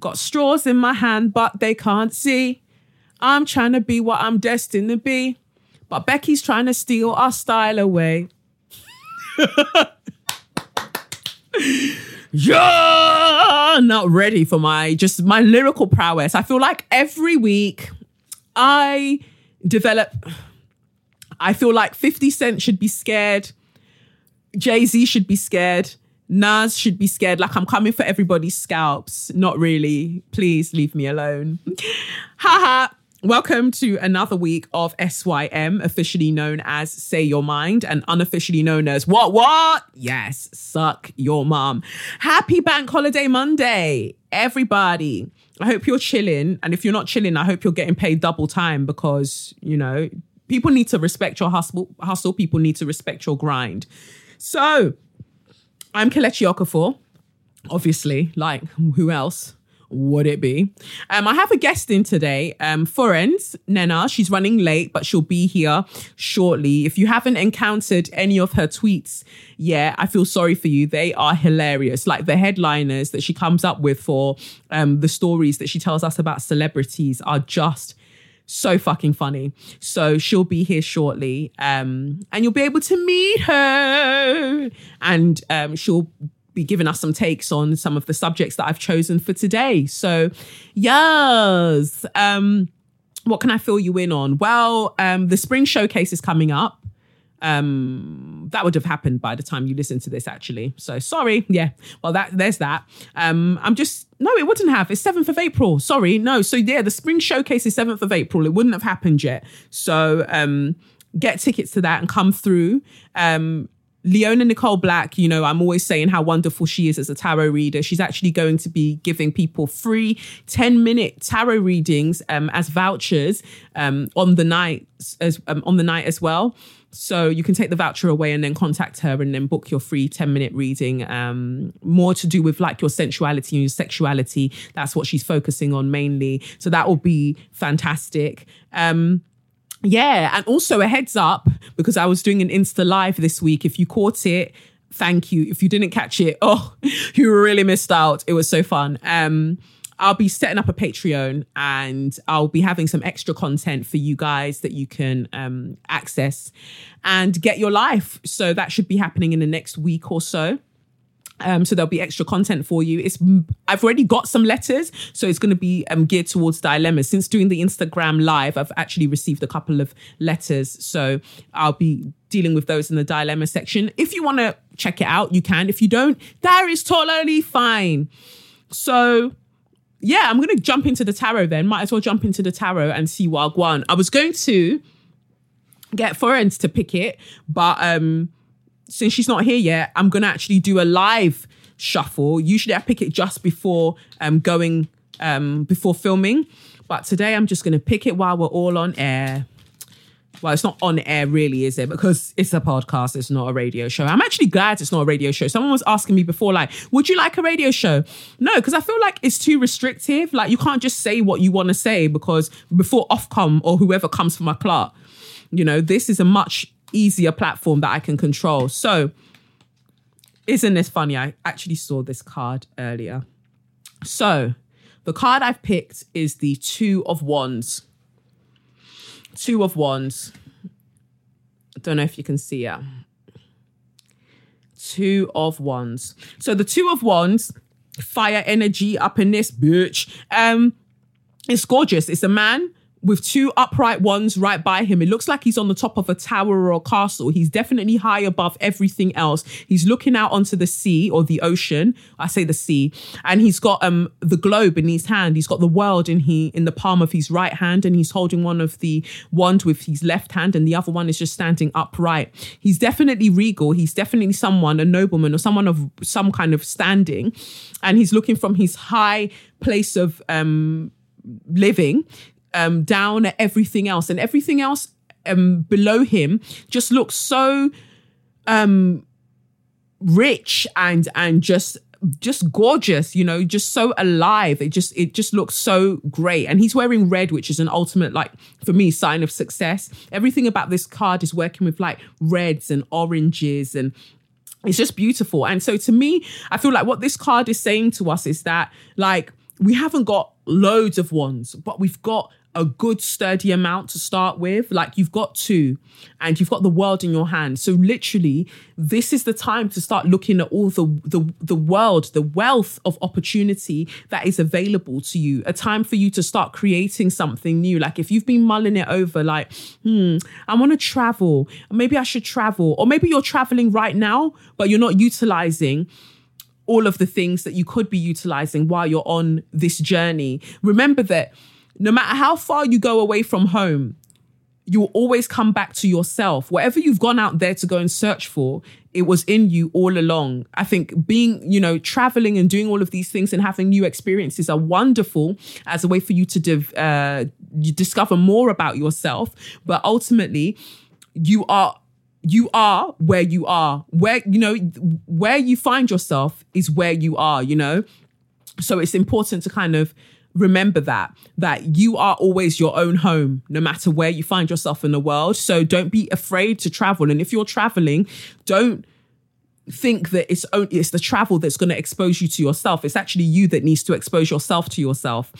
Got straws in my hand, but they can't see. I'm trying to be what I'm destined to be, but Becky's trying to steal our style away. yeah, not ready for my just my lyrical prowess. I feel like every week I develop. I feel like 50 Cent should be scared. Jay Z should be scared. Nas should be scared. Like I'm coming for everybody's scalps. Not really. Please leave me alone. Haha. Welcome to another week of SYM, officially known as Say Your Mind and unofficially known as What What? Yes, suck your mom. Happy Bank Holiday Monday, everybody. I hope you're chilling. And if you're not chilling, I hope you're getting paid double time because, you know, people need to respect your hustle. Hustle. People need to respect your grind. So, I'm Kelechi Okafor, obviously, like who else? would it be? Um, I have a guest in today, um, Fourens Nena. She's running late, but she'll be here shortly. If you haven't encountered any of her tweets yet, I feel sorry for you. They are hilarious. Like the headliners that she comes up with for um, the stories that she tells us about celebrities are just so fucking funny. So she'll be here shortly, um, and you'll be able to meet her, and um, she'll be giving us some takes on some of the subjects that I've chosen for today. So, yes. Um, what can I fill you in on? Well, um, the spring showcase is coming up. Um, that would have happened by the time you listen to this, actually. So sorry. Yeah. Well, that there's that. Um, I'm just no, it wouldn't have. It's seventh of April. Sorry, no. So yeah, the spring showcase is seventh of April. It wouldn't have happened yet. So um, get tickets to that and come through. Um, Leona Nicole Black, you know, I'm always saying how wonderful she is as a tarot reader. She's actually going to be giving people free 10 minute tarot readings um, as vouchers um, on the night as um, on the night as well. So you can take the voucher away and then contact her and then book your free 10 minute reading. Um, more to do with like your sensuality and your sexuality. That's what she's focusing on mainly. So that will be fantastic. Um, yeah, and also a heads up because I was doing an Insta live this week. If you caught it, thank you. If you didn't catch it, oh, you really missed out. It was so fun. Um, I'll be setting up a Patreon and I'll be having some extra content for you guys that you can um, access and get your life. So that should be happening in the next week or so. Um, so there'll be extra content for you. It's I've already got some letters, so it's going to be um, geared towards dilemmas. Since doing the Instagram live, I've actually received a couple of letters, so I'll be dealing with those in the dilemma section. If you want to check it out, you can. If you don't, that is totally fine. So yeah, I'm to jump into the tarot then. Might as well jump into the tarot and see I. I was going to get Fourens to pick it, but um since she's not here yet, I'm gonna actually do a live shuffle. Usually I pick it just before um going um before filming. But today I'm just gonna pick it while we're all on air. Well, it's not on air, really, is it? Because it's a podcast, it's not a radio show. I'm actually glad it's not a radio show. Someone was asking me before, like, would you like a radio show? No, because I feel like it's too restrictive. Like, you can't just say what you want to say because before Ofcom or whoever comes for my clock, you know, this is a much easier platform that I can control. So, isn't this funny? I actually saw this card earlier. So, the card I've picked is the Two of Wands. Two of Wands. I don't know if you can see it. Two of Wands. So, the Two of Wands, fire energy up in this bitch. Um, it's gorgeous. It's a man with two upright ones right by him. It looks like he's on the top of a tower or a castle. He's definitely high above everything else. He's looking out onto the sea or the ocean. I say the sea. And he's got um the globe in his hand. He's got the world in he in the palm of his right hand and he's holding one of the wand with his left hand and the other one is just standing upright. He's definitely regal. He's definitely someone, a nobleman or someone of some kind of standing. And he's looking from his high place of um living um, down at everything else, and everything else um, below him just looks so um, rich and and just just gorgeous you know just so alive. It just it just looks so great. And he's wearing red which is an ultimate like for me sign of success. Everything about this card is working with like reds and oranges and it's just beautiful. And so to me i feel like what this card is saying to us is that like we haven't got loads of ones but we've got a good sturdy amount to start with. Like you've got two and you've got the world in your hand. So literally this is the time to start looking at all the the, the world the wealth of opportunity that is available to you. A time for you to start creating something new. Like if you've been mulling it over like hmm i want to travel. Maybe i should travel. Or maybe you're traveling right now but you're not utilizing all of the things that you could be utilizing while you're on this journey remember that no matter how far you go away from home, you'll always come back to yourself. Whatever you've gone out there to go and search for, it was in you all along. I think being, you know, traveling and doing all of these things and having new experiences are wonderful as a way for you to div- uh, discover more about yourself. But ultimately, you are you are where you are. Where you know where you find yourself is where you are. You know, so it's important to kind of remember that that you are always your own home no matter where you find yourself in the world so don't be afraid to travel and if you're traveling don't think that it's only it's the travel that's going to expose you to yourself it's actually you that needs to expose yourself to yourself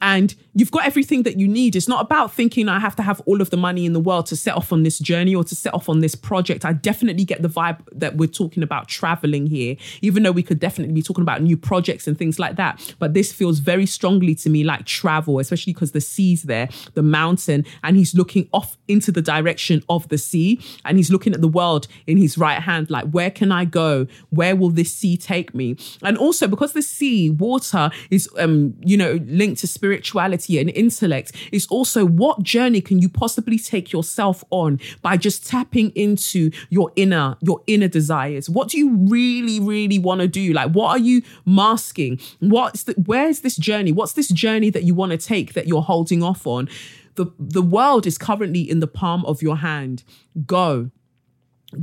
and you've got everything that you need. It's not about thinking I have to have all of the money in the world to set off on this journey or to set off on this project. I definitely get the vibe that we're talking about traveling here, even though we could definitely be talking about new projects and things like that. But this feels very strongly to me like travel, especially because the sea's there, the mountain, and he's looking off into the direction of the sea and he's looking at the world in his right hand, like, where can I go? Where will this sea take me? And also because the sea, water is, um, you know, linked to spirit spirituality and intellect is also what journey can you possibly take yourself on by just tapping into your inner your inner desires? What do you really really want to do? Like what are you masking? What's the where's this journey? What's this journey that you want to take that you're holding off on? The the world is currently in the palm of your hand. Go.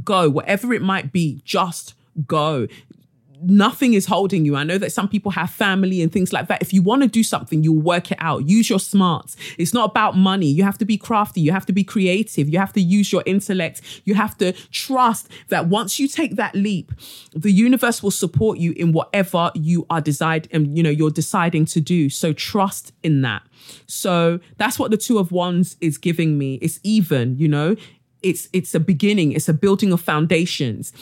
Go. Whatever it might be just go nothing is holding you. I know that some people have family and things like that. If you want to do something, you'll work it out. Use your smarts. It's not about money. You have to be crafty. You have to be creative. You have to use your intellect. You have to trust that once you take that leap, the universe will support you in whatever you are decide and you know you're deciding to do. So trust in that. So that's what the two of wands is giving me. It's even, you know, it's it's a beginning it's a building of foundations.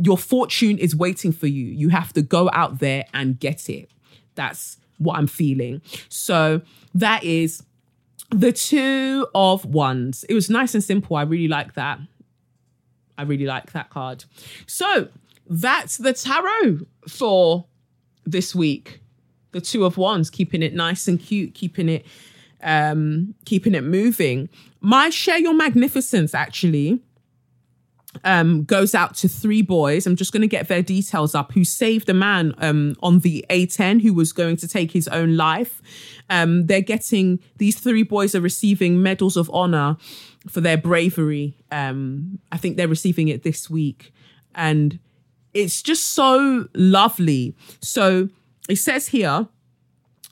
Your fortune is waiting for you. You have to go out there and get it. That's what i'm feeling. So that is the two of wands. It was nice and simple. I really like that. I really like that card. So that's the tarot for this week. The two of wands keeping it nice and cute keeping it um keeping it moving my share your magnificence actually um, goes out to three boys. I'm just going to get their details up. Who saved a man um, on the A10 who was going to take his own life. Um, they're getting these three boys are receiving medals of honor for their bravery. Um, I think they're receiving it this week, and it's just so lovely. So it says here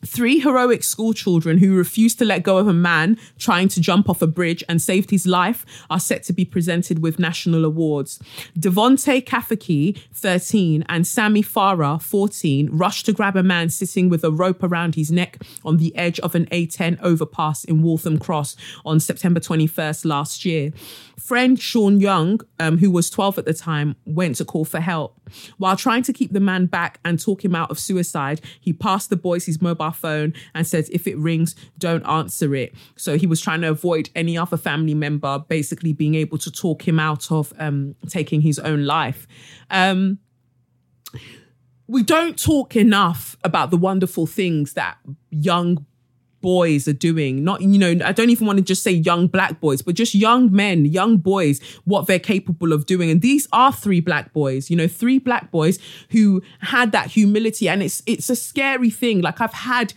Three heroic schoolchildren who refused to let go of a man trying to jump off a bridge and saved his life are set to be presented with national awards. Devonte Kafaki, 13, and Sammy Farah, 14, rushed to grab a man sitting with a rope around his neck on the edge of an A10 overpass in Waltham Cross on September 21st last year. Friend Sean Young, um, who was 12 at the time, went to call for help. While trying to keep the man back and talk him out of suicide, he passed the boys his mobile phone and says, if it rings, don't answer it. So he was trying to avoid any other family member basically being able to talk him out of um, taking his own life. Um, we don't talk enough about the wonderful things that young boys are doing. Not, you know, I don't even want to just say young black boys, but just young men, young boys, what they're capable of doing. And these are three black boys, you know, three black boys who had that humility. And it's it's a scary thing. Like I've had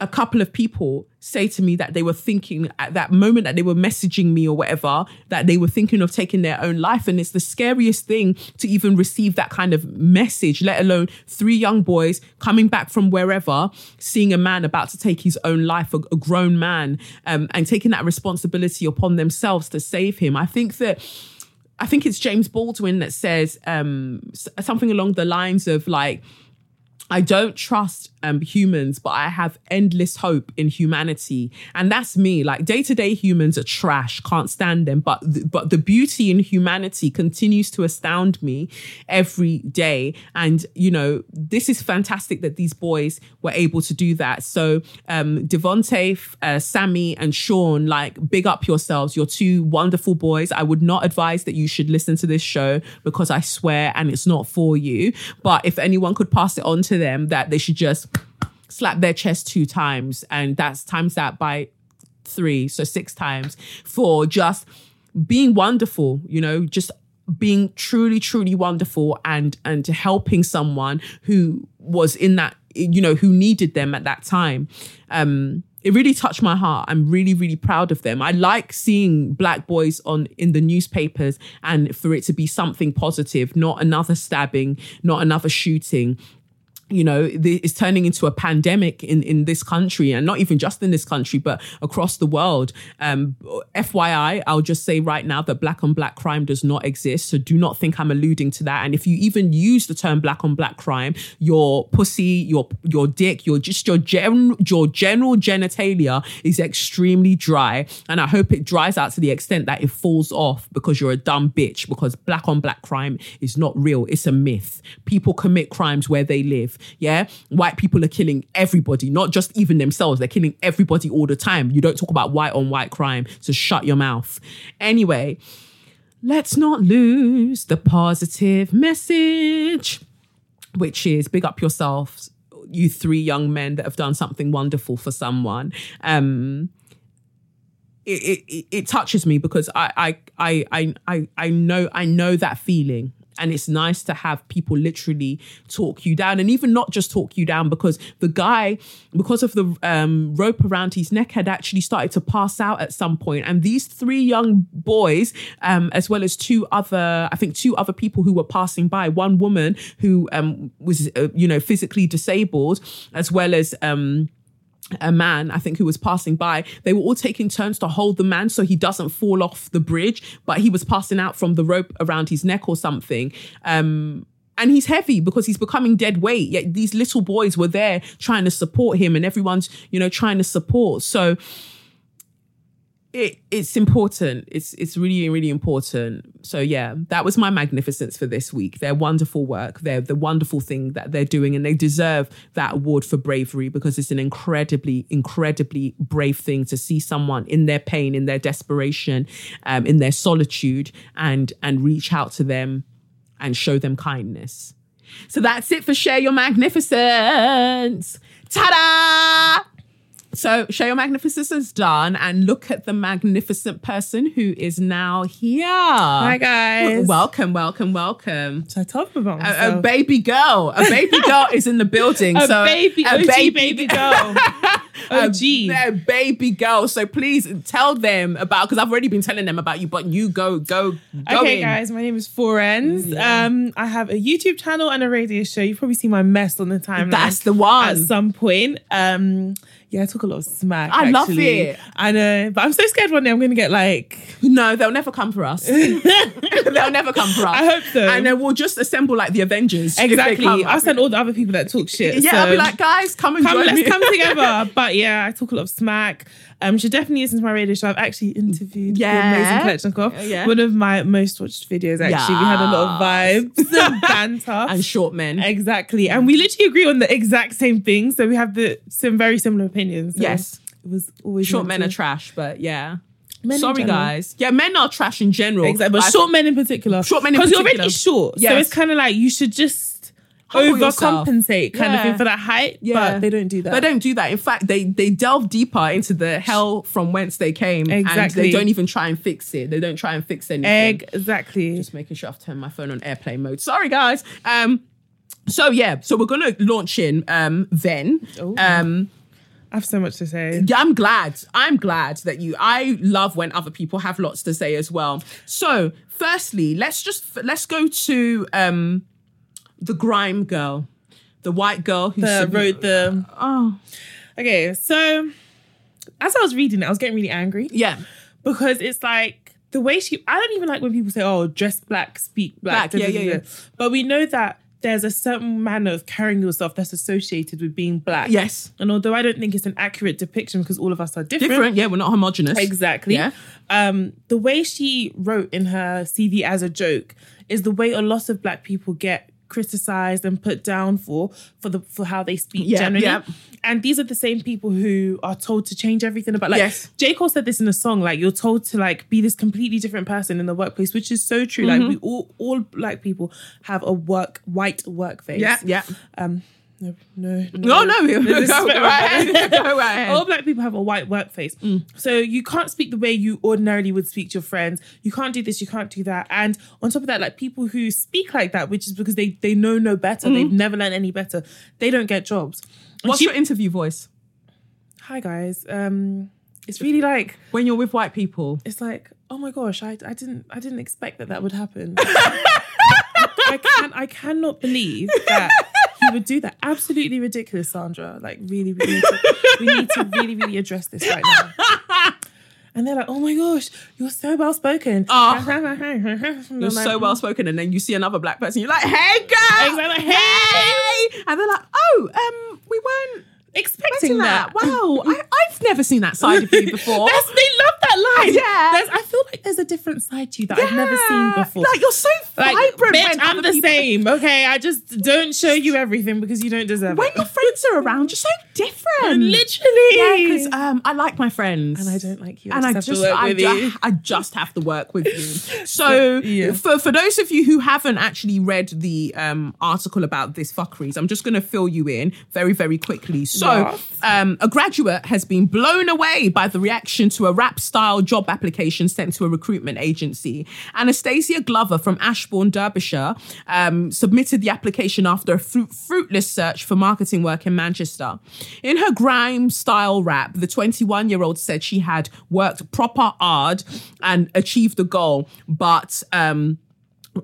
a couple of people say to me that they were thinking at that moment that they were messaging me or whatever that they were thinking of taking their own life. And it's the scariest thing to even receive that kind of message let alone three young boys coming back from wherever seeing a man about to take his own life a, a grown man um, and taking that responsibility upon themselves to save him. I think that I think it's James Baldwin that says um, something along the lines of like, I don't trust um, humans, but I have endless hope in humanity, and that's me. Like day to day, humans are trash, can't stand them. But th- but the beauty in humanity continues to astound me every day, and you know this is fantastic that these boys were able to do that. So um, Devonte, uh, Sammy, and Sean, like big up yourselves. You're two wonderful boys. I would not advise that you should listen to this show because I swear, and it's not for you. But if anyone could pass it on to them, that they should just slap their chest two times, and that's times that by three, so six times for just being wonderful, you know, just being truly, truly wonderful and and helping someone who was in that, you know, who needed them at that time. Um, it really touched my heart. I'm really, really proud of them. I like seeing black boys on in the newspapers and for it to be something positive, not another stabbing, not another shooting, you know, it's turning into a pandemic in, in this country and not even just in this country, but across the world. Um, FYI, I'll just say right now that black on black crime does not exist. So do not think I'm alluding to that. And if you even use the term black on black crime, your pussy, your, your dick, your just your general, your general genitalia is extremely dry. And I hope it dries out to the extent that it falls off because you're a dumb bitch because black on black crime is not real. It's a myth. People commit crimes where they live. Yeah. White people are killing everybody, not just even themselves. They're killing everybody all the time. You don't talk about white on white crime. So shut your mouth. Anyway, let's not lose the positive message, which is big up yourselves, you three young men that have done something wonderful for someone. Um, it, it, it touches me because I, I I I I know I know that feeling and it's nice to have people literally talk you down and even not just talk you down because the guy because of the um, rope around his neck had actually started to pass out at some point. And these three young boys um, as well as two other i think two other people who were passing by one woman who um, was uh, you know physically disabled as well as um, a man, I think, who was passing by. They were all taking turns to hold the man so he doesn't fall off the bridge, but he was passing out from the rope around his neck or something. Um, and he's heavy because he's becoming dead weight. Yet these little boys were there trying to support him, and everyone's, you know, trying to support. So, it, it's important. It's it's really really important. So yeah, that was my magnificence for this week. Their wonderful work. They're the wonderful thing that they're doing, and they deserve that award for bravery because it's an incredibly incredibly brave thing to see someone in their pain, in their desperation, um, in their solitude, and and reach out to them and show them kindness. So that's it for share your magnificence. Ta-da! So show your magnificence is done and look at the magnificent person who is now here. Hi guys. Welcome, welcome, welcome. So I them about a, a, baby girl. A baby girl is in the building. a so baby, a OG baby, baby girl. OG. A, a baby girl. So please tell them about because I've already been telling them about you, but you go, go, go. Okay, in. guys, my name is Fourens. Yeah. Um, I have a YouTube channel and a radio show. You've probably seen my mess on the timeline. That's the one. At some point. Um yeah, I talk a lot of smack. I actually. love it. I know, but I'm so scared one day I'm going to get like. No, they'll never come for us. they'll never come for us. I hope so. And then we'll just assemble like the Avengers. Exactly. I'll send all the other people that talk shit. Yeah, so. I'll be like, guys, come and come, join let's me. come together. But yeah, I talk a lot of smack. Um, should definitely listen to my radio show. I've actually interviewed yeah. the amazing Kelechnekoff. Yeah. One of my most watched videos, actually. We had a lot of vibes and banter. and short men. Exactly. And we literally agree on the exact same thing. So we have the some very similar opinions. So yes. It was always short men to. are trash, but yeah. Men Sorry, guys. Yeah, men are trash in general. Exactly, but I, short men in particular. Short men in particular. Because you're already short. Yes. So it's kind of like you should just overcompensate kind yeah. of thing for that height. Yeah. But they don't do that. They don't do that. In fact, they they delve deeper into the hell from whence they came. Exactly. And they don't even try and fix it. They don't try and fix anything. Exactly. Just making sure I've turned my phone on airplane mode. Sorry, guys. Um. So yeah. So we're gonna launch in um then. Ooh. Um I have so much to say. Yeah, I'm glad. I'm glad that you. I love when other people have lots to say as well. So, firstly, let's just let's go to um the grime girl, the white girl who the, wrote the. Oh, okay. So, as I was reading it, I was getting really angry. Yeah, because it's like the way she. I don't even like when people say, "Oh, dress black, speak black." black yeah, yeah, yeah. But we know that there's a certain manner of carrying yourself that's associated with being black. Yes. And although I don't think it's an accurate depiction because all of us are different. Different, yeah, we're not homogenous. Exactly. Yeah. Um, the way she wrote in her CV as a joke is the way a lot of black people get criticized and put down for for the for how they speak yeah, generally. Yeah. And these are the same people who are told to change everything about like yes. J. Cole said this in a song, like you're told to like be this completely different person in the workplace, which is so true. Mm-hmm. Like we all all black people have a work white work face. Yeah, yeah. Um no, no, no, no. no. Go, go, right. go right All black people have a white work face, mm. so you can't speak the way you ordinarily would speak to your friends. You can't do this, you can't do that. And on top of that, like people who speak like that, which is because they they know no better, mm-hmm. they've never learned any better. They don't get jobs. And What's she, your interview voice? Hi guys. Um, it's really like when you're with white people. It's like, oh my gosh, I I didn't I didn't expect that that would happen. I can I cannot believe that he would do that. Absolutely ridiculous, Sandra. Like, really, really, we need to really, really address this right now. And they're like, oh my gosh, you're so well spoken. Oh, you're so well spoken. And then you see another black person, you're like, hey, girl. Exactly. Hey. And they're like, oh, um, we weren't expecting that. that. Wow, I, have never seen that side of you before. That's, they love that line. Yeah, there's, I feel like there's a different side to you that yeah. I've never seen before. Like you're so like, vibrant. Bitch, I'm the people... same. Okay, I just don't show you everything because you don't deserve when it. When your friends are around, you're so different. Literally. Yeah, because um, I like my friends, and I don't like you. And I just, I, ju- I, just have to work with you. So, yeah. for for those of you who haven't actually read the um, article about this fuckeries, I'm just going to fill you in very very quickly. So. Yes. Um, um, a graduate has been blown away by the reaction to a rap style job application sent to a recruitment agency. Anastasia Glover from Ashbourne, Derbyshire, um, submitted the application after a fruit- fruitless search for marketing work in Manchester. In her grime style rap, the 21 year old said she had worked proper hard and achieved the goal, but um,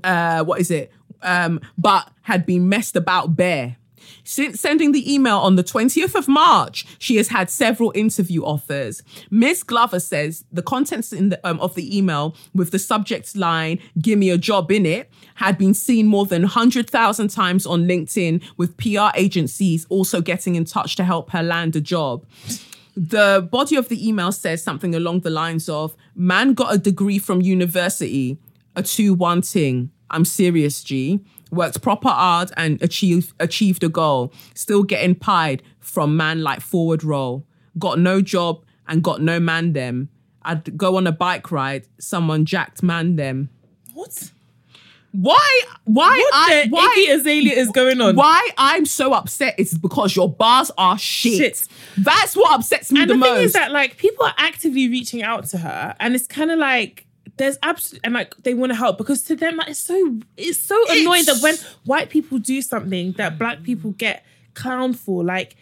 uh, what is it? Um, but had been messed about bare. Since sending the email on the 20th of March, she has had several interview offers. Miss Glover says the contents in the, um, of the email with the subject line, give me a job in it, had been seen more than 100,000 times on LinkedIn, with PR agencies also getting in touch to help her land a job. The body of the email says something along the lines of, man got a degree from university, a 2 1 ting. I'm serious, G worked proper hard and achieved achieved a goal, still getting pied from man like forward roll. Got no job and got no man them. I'd go on a bike ride, someone jacked man them. What? Why? Why? What I, the why Iggy Azalea is going on? Why I'm so upset is because your bars are shit. shit. That's what upsets me and the, the most. thing is that like people are actively reaching out to her, and it's kind of like there's absolutely and like they want to help because to them like it's so it's so it's... annoying that when white people do something that black people get clowned for like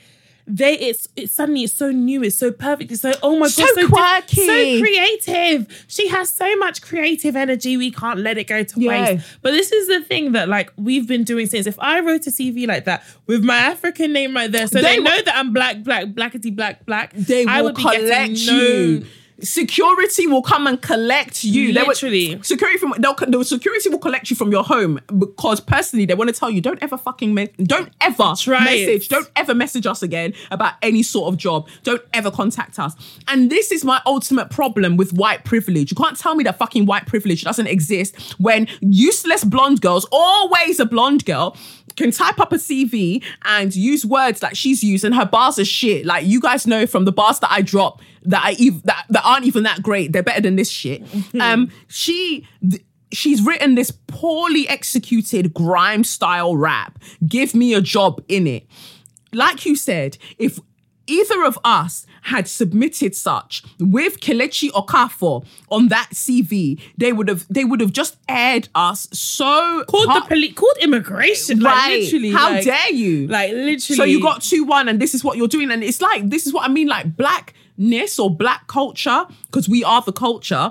they it's it's suddenly it's so new it's so perfect it's so oh my so god so quirky. so creative. She has so much creative energy we can't let it go to yeah. waste. But this is the thing that like we've been doing since. If I wrote a CV like that with my African name right there so they, they know that I'm black black blackety black black they will I would collect you security will come and collect you. Literally, will, security from they'll, the security will collect you from your home because personally they want to tell you don't ever fucking me- don't ever Try message, it. don't ever message us again about any sort of job. Don't ever contact us. And this is my ultimate problem with white privilege. You can't tell me that fucking white privilege doesn't exist when useless blonde girls, always a blonde girl, can type up a CV and use words like she's using. Her bars are shit. Like you guys know from the bars that I drop that I ev- that, that aren't even that great. They're better than this shit. um, she. Th- she's written this poorly executed grime style rap. Give me a job in it. Like you said, if either of us had submitted such with Kelechi Okafor on that CV, they would have they would have just aired us so called hard. the police, called immigration. Like, Right. literally. How like- dare you? Like literally. So you got two one, and this is what you're doing, and it's like this is what I mean, like blackness or black culture, because we are the culture.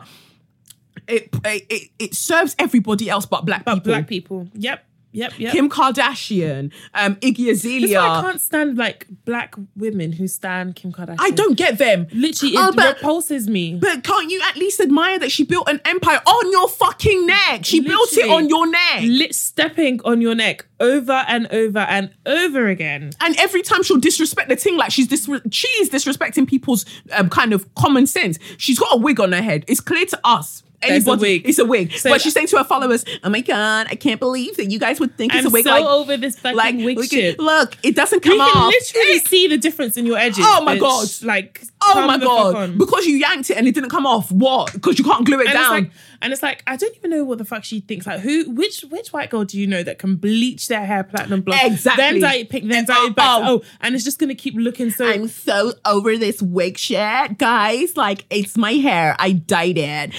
It, it it serves everybody else but black but people. black people. Yep. Yep. Yep. Kim Kardashian, um, Iggy why I can't stand like black women who stand Kim Kardashian. I don't get them. Literally, it Oh, but- repulses me. But can't you at least admire that she built an empire on your fucking neck? She built it Literally. on your neck. Lit stepping on your neck over and over and over again. and every time she'll disrespect the thing, like she's dis- she is disrespecting people's um, kind of common sense. She's got a wig on her head. It's clear to us. There's a wig. It's a wig. So- but she's saying to her followers, "Oh my god, I can't believe that you guys would think it's I'm a wig." so like, over this fucking like wig look, shit. look, it doesn't come off. We can literally see the difference in your edges. Oh my. God. Like, Oh my god! Because you yanked it and it didn't come off. What? Because you can't glue it and down. it's like, and it's like, I don't even know what the fuck she thinks. Like, who, which, which white girl do you know that can bleach their hair platinum blonde, Exactly. then dye it pink, then dye it back? Oh. Oh, and it's just gonna keep looking so. I'm so over this wig shit, guys. Like, it's my hair. I dyed it.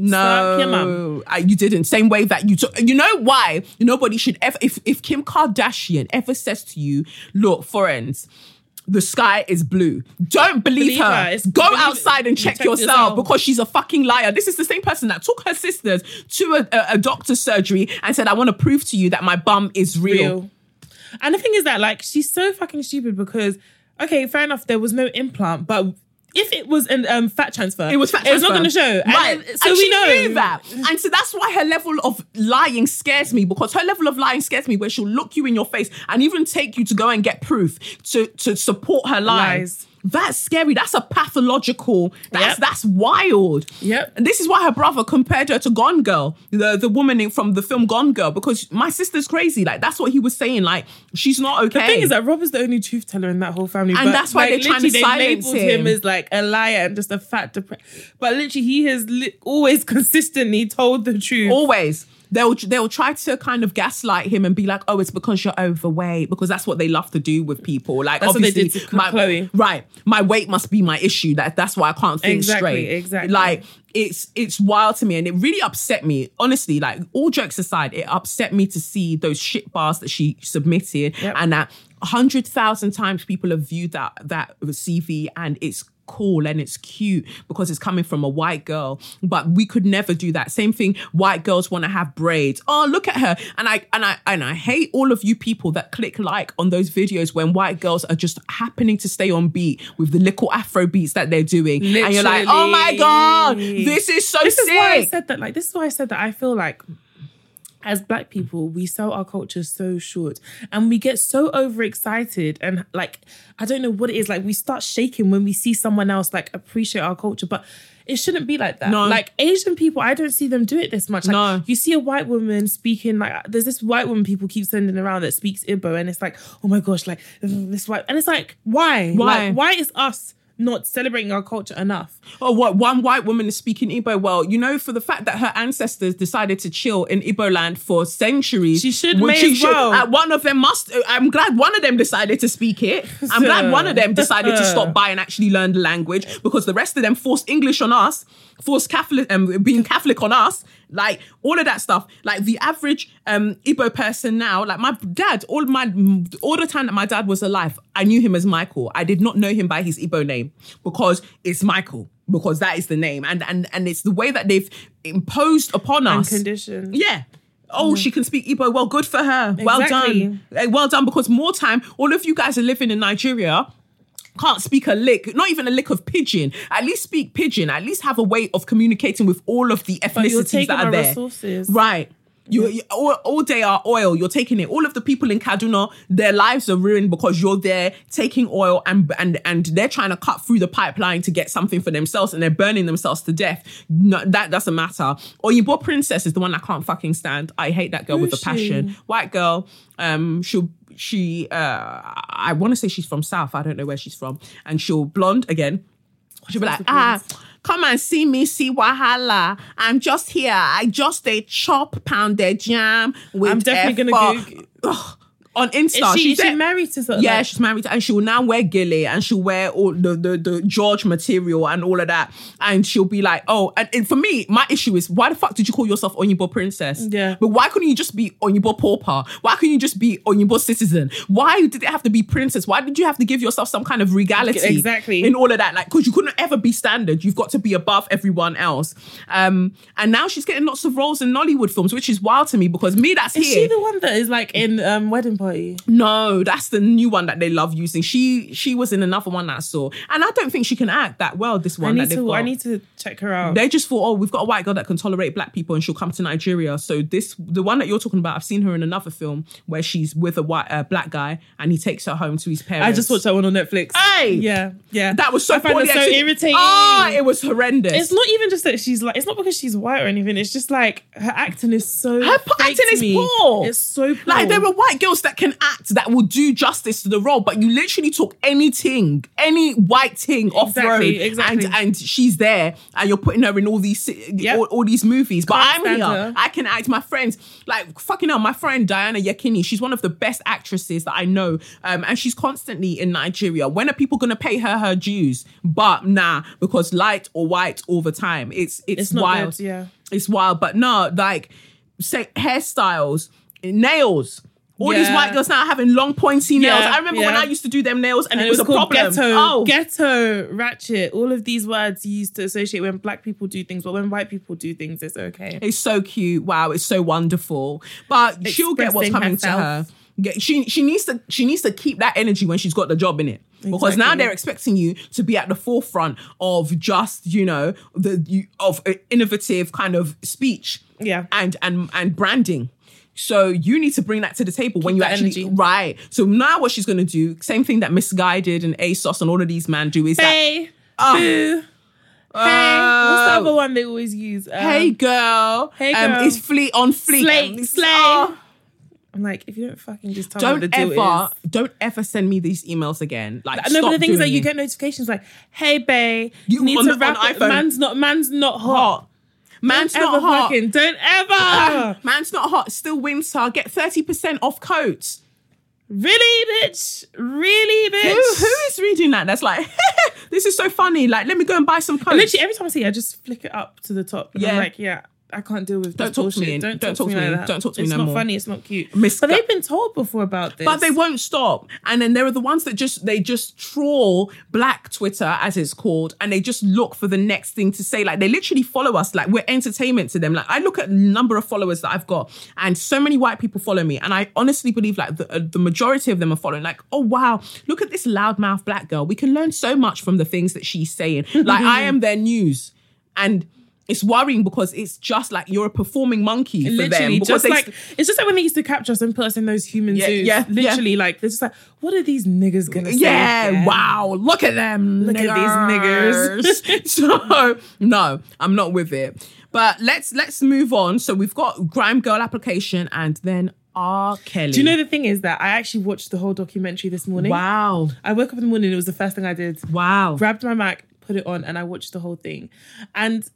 Your No, mum. I, you didn't. Same way that you took. You know why? Nobody should ever. If if Kim Kardashian ever says to you, "Look, friends." The sky is blue. Don't believe, Believe her. her. Go believe outside and check, Check yourself, yourself. because she's a fucking liar. This is the same person that took her sisters to a, a, a doctor's surgery and said, "I want to prove to you that my bum is real." real. And the thing is that like she's so fucking stupid because okay, fair enough, there was no implant, but if it was an um, fat transfer, It was fat It was not going to show, Right. And, And, so we she know knew that. And so that's why her level of lying scares me because her level of lying scares me where she'll look you in your face and even take you to go and get proof to, to support her lies. Lies. That's scary. That's a pathological. That's Yep. that's wild. Yep. And this is why her brother compared her to Gone Girl, the the woman in, from the film Gone Girl, because my sister's crazy. Like that's what he was saying. Like she's not okay. The thing is that Rob is the only truth teller in that whole family, And but, that's why like, they're trying to literally they silence labeled him. as like a liar and just a fat depressed. But literally, he has li- always consistently told the truth. always they'll they'll try to kind of gaslight him and be like, oh, it's because you're overweight because that's what they love to do with people. Like That's obviously, my, Chloe. right? My weight must be my issue. That that's why I can't think Exactly, straight. exactly. Like it's it's wild to me and it really upset me. Honestly, like all jokes aside, it upset me to see those shit bars that she submitted Yep. and that hundred thousand times people have viewed that that CV and it's cool and it's cute because it's coming from a white girl but we could never do that same thing white girls want to have braids oh look at her and i and i and i hate all of you people that click like on those videos when white girls are just happening to stay on beat with the little afro beats that they're doing and you're like oh my god this is so this sick is why I said that. Like, this is why I said that. I feel like as black people, we sell our culture so short and we get so overexcited and like I don't know what it is. Like we start shaking when we see someone else like appreciate our culture, but it shouldn't be like that. No. Like Asian people, I don't see them do it this much. Like No. you see a white woman speaking like there's this white woman people keep sending around that speaks Igbo and it's like, oh my gosh, like this white and it's like, why? Why? Like, why is us not celebrating our culture enough? Oh, what? One white woman is speaking Igbo well. You know, for the fact that her ancestors decided to chill in Igbo land for centuries. She should, may as well. uh, one of them must. uh, I'm glad one of them decided to speak it. I'm glad one of them decided to stop by and actually learn the language because the rest of them forced English on us, forced Catholic, um, being Catholic on us. Like all of that stuff. Like the average um Igbo person now, like my dad, all my all the time that my dad was alive, I knew him as Michael. I did not know him by his Igbo name because it's Michael because that is the name. And and and it's the way that they've imposed upon us. Condition. yeah. Oh she can speak Igbo. Well good for her. Well done. Well done because more time all of you guys are living in Nigeria can't speak a lick, not even a lick of pidgin. At least speak pidgin. At least have a way of communicating with all of the ethnicities that are there. resources. Right. You, you- all, all day are oil. You're taking it. All of the people in Kaduna, their lives are ruined because you're there taking oil and and and they're trying to cut through the pipeline to get something for themselves and they're burning themselves to death. No, that doesn't matter. Oyinbo Princess is the one I can't fucking stand. I hate that girl with a passion. she? White girl. Um, she'll she uh I want to say she's from South. I don't know where she's from. And she'll blonde again. She'll be like, ah, come and see me, see Wahala. I'm just here. I just a chop pounded jam with I'm definitely gonna F4." Ugh. On Insta. Is she, she's is she married to something? Yeah, she's married, to, and she will now wear gele, and she'll wear all the, the the George material and all of that, and she'll be like, oh, and, and for me, my issue is why the fuck did you call yourself Oyinbo Princess? Yeah. but why couldn't you just be Oyinbo Pauper? Why couldn't you just be Oyinbo Citizen? Why did it have to be Princess? Why did you have to give yourself some kind of regality? Exactly. in all of that, like because you couldn't ever be standard. You've got to be above everyone else. Um, and now she's getting lots of roles in Nollywood films, which is wild to me because me, that's Is here. she the one that is like in um, Wedding Party? No, that's the new one that they love using. She she was in another one that I saw, and I don't think she can act that well. This I one that need they've to. got. I need to check her out. They just thought, oh, we've got a white girl that can tolerate black people, and she'll come to Nigeria. So this, the one that you're talking about, I've seen her in another film where she's with a white uh, black guy, and he takes her home to his parents. I just watched that one on Netflix. Hey! yeah, yeah. That was so. I find it so irritating. Ah, it was horrendous. It's not even just that she's like. It's not because she's white or anything. It's just like her acting is so. Her acting is me. poor. It's so poor. Like there are white girls that can act that will do justice to the role, but you literally took anything, any white thing off road, exactly. and and she's there, and you're putting her in all these Yep. all, all these movies. But Can't I'm here, her. I can act. My friends, like fucking hell, my friend Diana Yakini, she's one of the best actresses that I know, um, and she's constantly in Nigeria. When are people gonna pay her her dues? But nah, because light or white all the time. It's it's, It's wild. good, yeah. It's wild, but no, like say hairstyles, nails. All these white girls now having long pointy nails. Yeah, I remember when. I used to do them nails and, and it was, a called problem. ghetto, oh, ghetto, ratchet. All of these words used to associate when black people do things, but when white people do things, it's okay. it's so cute. Wow, it's so wonderful. But she'll get what's coming herself. to her. She she needs to she needs to keep that energy when she's got the job in it. Because now they're expecting you to be at the forefront of just you know the you, of uh, innovative kind of speech, Yeah. and and and branding. So you need to bring that to the table when you that actually energy. right. So now what she's going to do, same thing that Missguided and ASOS and all of these men do is that Hey, Oh. boo. Hey, what's the other one they always use? Um, hey girl, Hey, um, girl. it's fleet on fleet. Slay, it's- slay. oh. I'm like, if you don't fucking just tell me don't deal ever, is. don't ever send me these emails again. Like, No, but the thing is that doing you get notifications like, "Hey, babe, You- you need to the- wrap. iPhone. Man's not. Man's not hot. hot. Man's Don't not hot. Fucking, don't ever. Man's not hot. Still winter. Get thirty percent off coats. really, bitch. Really, bitch. Who, who is reading that? That's like, this is so funny. Like, let me go and buy some coats. Literally every time I see it, I just flick it up to the top. And Yeah. I'm like, yeah, I can't deal with Don't talk to bullshit. me. Don't, Don't talk, to me. like that. Don't talk to me It's not funny. It's not cute. Miss- but they've been told before about this. But they won't stop. And then there are the ones that just they just troll black Twitter, as it's called, and they just look for the next thing to say. Like they literally follow us. Like we're entertainment to them. Like I look at the number of followers that I've got, and so many white people follow me, and I honestly believe like the, uh, the majority of them are following. Like, oh wow, look at this loudmouth black girl. We can learn so much from the things that she's saying. Like I am their news, and. It's worrying because it's just like you're a performing monkey for them. Literally, Because just they, like it's just like when they used to capture us and put us in those human Yeah, zoos. yeah, yeah. literally, like they're just like, what are these niggas gonna say? Yeah, wow. Look at them. Look at these niggers. so no, I'm not with it. But let's let's move on. So we've got Grime Girl application and then R. Kelly. Do you know the thing is that I actually watched the whole documentary this morning. Wow. I woke up in the morning. It was the first thing I did. Wow. grabbed my Mac, put it on, and I watched the whole thing. And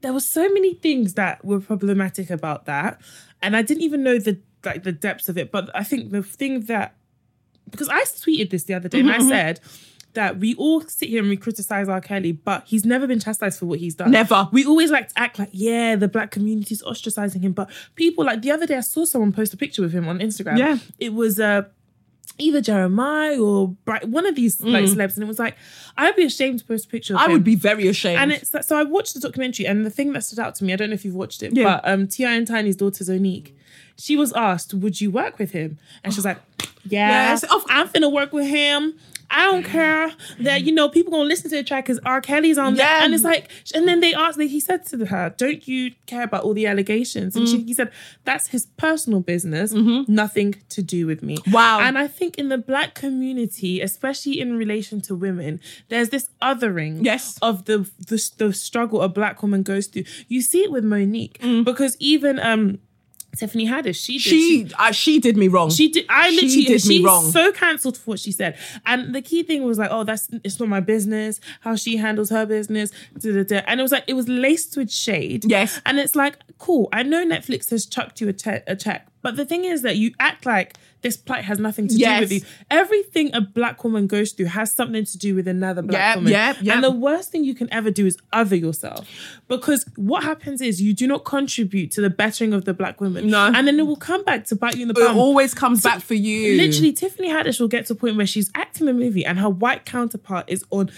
there were so many things that were problematic about that, and I didn't even know the like the depths of it. But I think the thing that because I tweeted this the other day, and Mm-hmm, I said. That we all sit here and we criticize R. Kelly, but he's never been chastised for what he's done. Never. We always like to act like, yeah, the black community is ostracizing him. But people, like the other day, I saw someone post a picture with him on Instagram. Yeah. It was uh, either Jeremiah or Bright, one of these like celebs, and it was like, I'd be ashamed to post a picture of Mm. I him. would be very ashamed. And it's so I watched the documentary, and the thing that stood out to me, I don't know if you've watched it, Yeah. but um, T.I. and Tiny's daughter Zonique, she was asked, "Would you work with him?" And she was like, "Yeah, Yes, I'm finna work with him. I don't care that you know people gonna listen to the track because R. Kelly's on there." Yeah. And it's like, and then they asked, he said to her, "Don't you care about all the allegations?" And Mm. she, he said, "That's his personal business, nothing to do with me." Mm-hmm. Wow. And I think in the black community, especially in relation to women, there's this othering Yes. of the, the the struggle a black woman goes through. You see it with Mo'Nique Mm. because even um Tiffany Haddish, she did, she uh, she did me wrong. she did. I She literally did me she's wrong. So cancelled for what she said, and the key thing was like, "Oh, that's it's not my business how she handles her business." Da, da, da. And it was like it was laced with shade. Yes. and it's like cool. I know Netflix has chucked you a, te- a check, but the thing is that you act like this plight has nothing to Yes. do with you. Everything a black woman goes through has something to do with another black Yeah, woman. yeah, yeah. And the worst thing you can ever do is other yourself. Because what happens is you do not contribute to the bettering of the black women. No. And then it will come back to bite you in the butt. It always comes back for you. Literally, Tiffany Haddish will get to a point where she's acting a movie and her white counterpart is on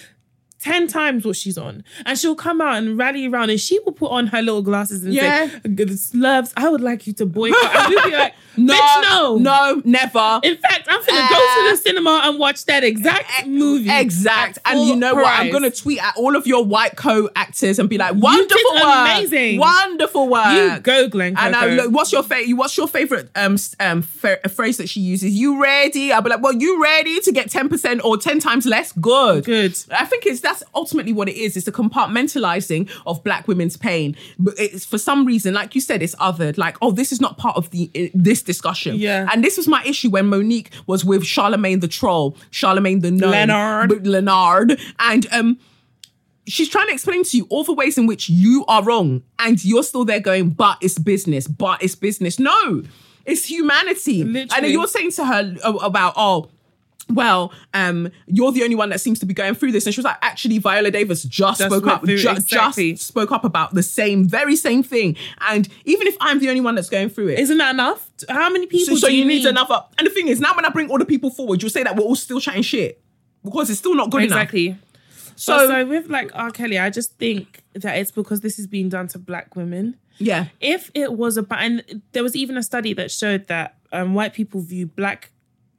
10 times what she's on. And she'll come out and rally around and she will put on her little glasses and Yeah. say, Slurps, I would like you to boycott. And we'll be like, No, bitch, no. no, never. In fact, I'm finna go to the cinema and watch that exact movie. Exact. And you know what? I'm going to tweet at all of your white co-actors and be like, wonderful work. amazing. Wonderful work. You go, Glenn And I, Coco. look, what's your favorite? What's your favorite um um fa- phrase that she uses? You ready? I'll be like, well, you ready to get ten percent or ten times less? Good, Good. I think it's that's ultimately what it is. It's the compartmentalizing of black women's pain. But it's for some reason, like you said, it's othered. Like, oh, this is not part of the uh, this discussion. Yeah. And this was my issue when Mo'Nique was with Charlemagne the troll, Charlemagne the gnome, Leonard. Leonard, and um she's trying to explain to you all the ways in which you are wrong and you're still there going but it's business but it's business no it's humanity and then you're saying to her about oh well, um, you're the only one that seems to be going through this. And she was like, actually, Viola Davis just, Just spoke up, ju- exactly. just spoke up about the same, very same thing. And even if I'm the only one that's going through it, Isn't that enough? How many people so do you you need need? another. And the thing is, now when I bring all the people forward, you'll say that we're all still chatting shit because it's still not good enough. Exactly. So, So, so with like R. Kelly, I just think that it's because this is being done to black women. yeah, If it was about, and there was even a study that showed that um, white people view black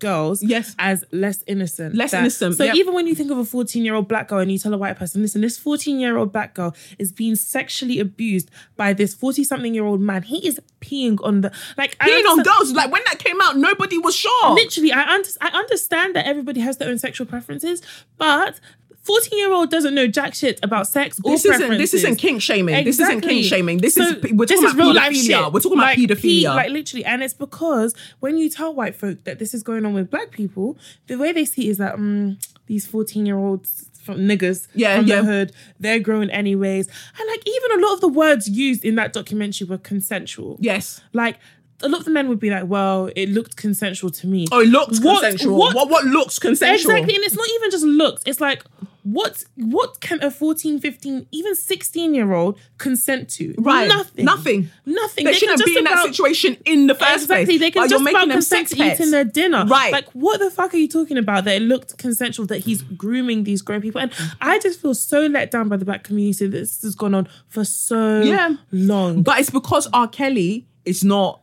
girls Yes. as less innocent. Less That- innocent, So yep. even when you think of a 14 year old black girl and you tell a white person, listen, this 14 year old black girl is being sexually abused by this 40 something year old man. He is peeing on the, like, peeing on girls. Like when that came out, nobody was sure. literally I, under, I understand that everybody has their own sexual preferences but 14 year old doesn't know jack shit about sex or This isn't this isn't kink shaming. This isn't Exactly. kink shaming. This So is we're this talking is about real life pedophilia. shit. We're talking like, about pe- pedophilia. like literally, and it's because when you tell white folk that this is going on with black people, the way they see it is that mm, these 14 year olds from niggas Yeah, from yeah. the hood, they're grown anyways. And like even a lot of the words used in that documentary were consensual. yes. Like a lot of the men would be like, well, it looked consensual to me. Oh, it looks What- consensual. what- What, what looks consensual? Exactly. And it's not even just looks. It's like, what what can a 14, 15, even 16 year old consent to? Right. Nothing. Nothing. Nothing. They, can shouldn't be in that situation in the first Exactly. place. They can just about consent to pets. eating their dinner. Right. Like, what the fuck are you talking about? That it looked consensual, that he's grooming these grown people. And I just feel so let down by the black community that this has gone on for so Yeah. long. But it's because R. Kelly is not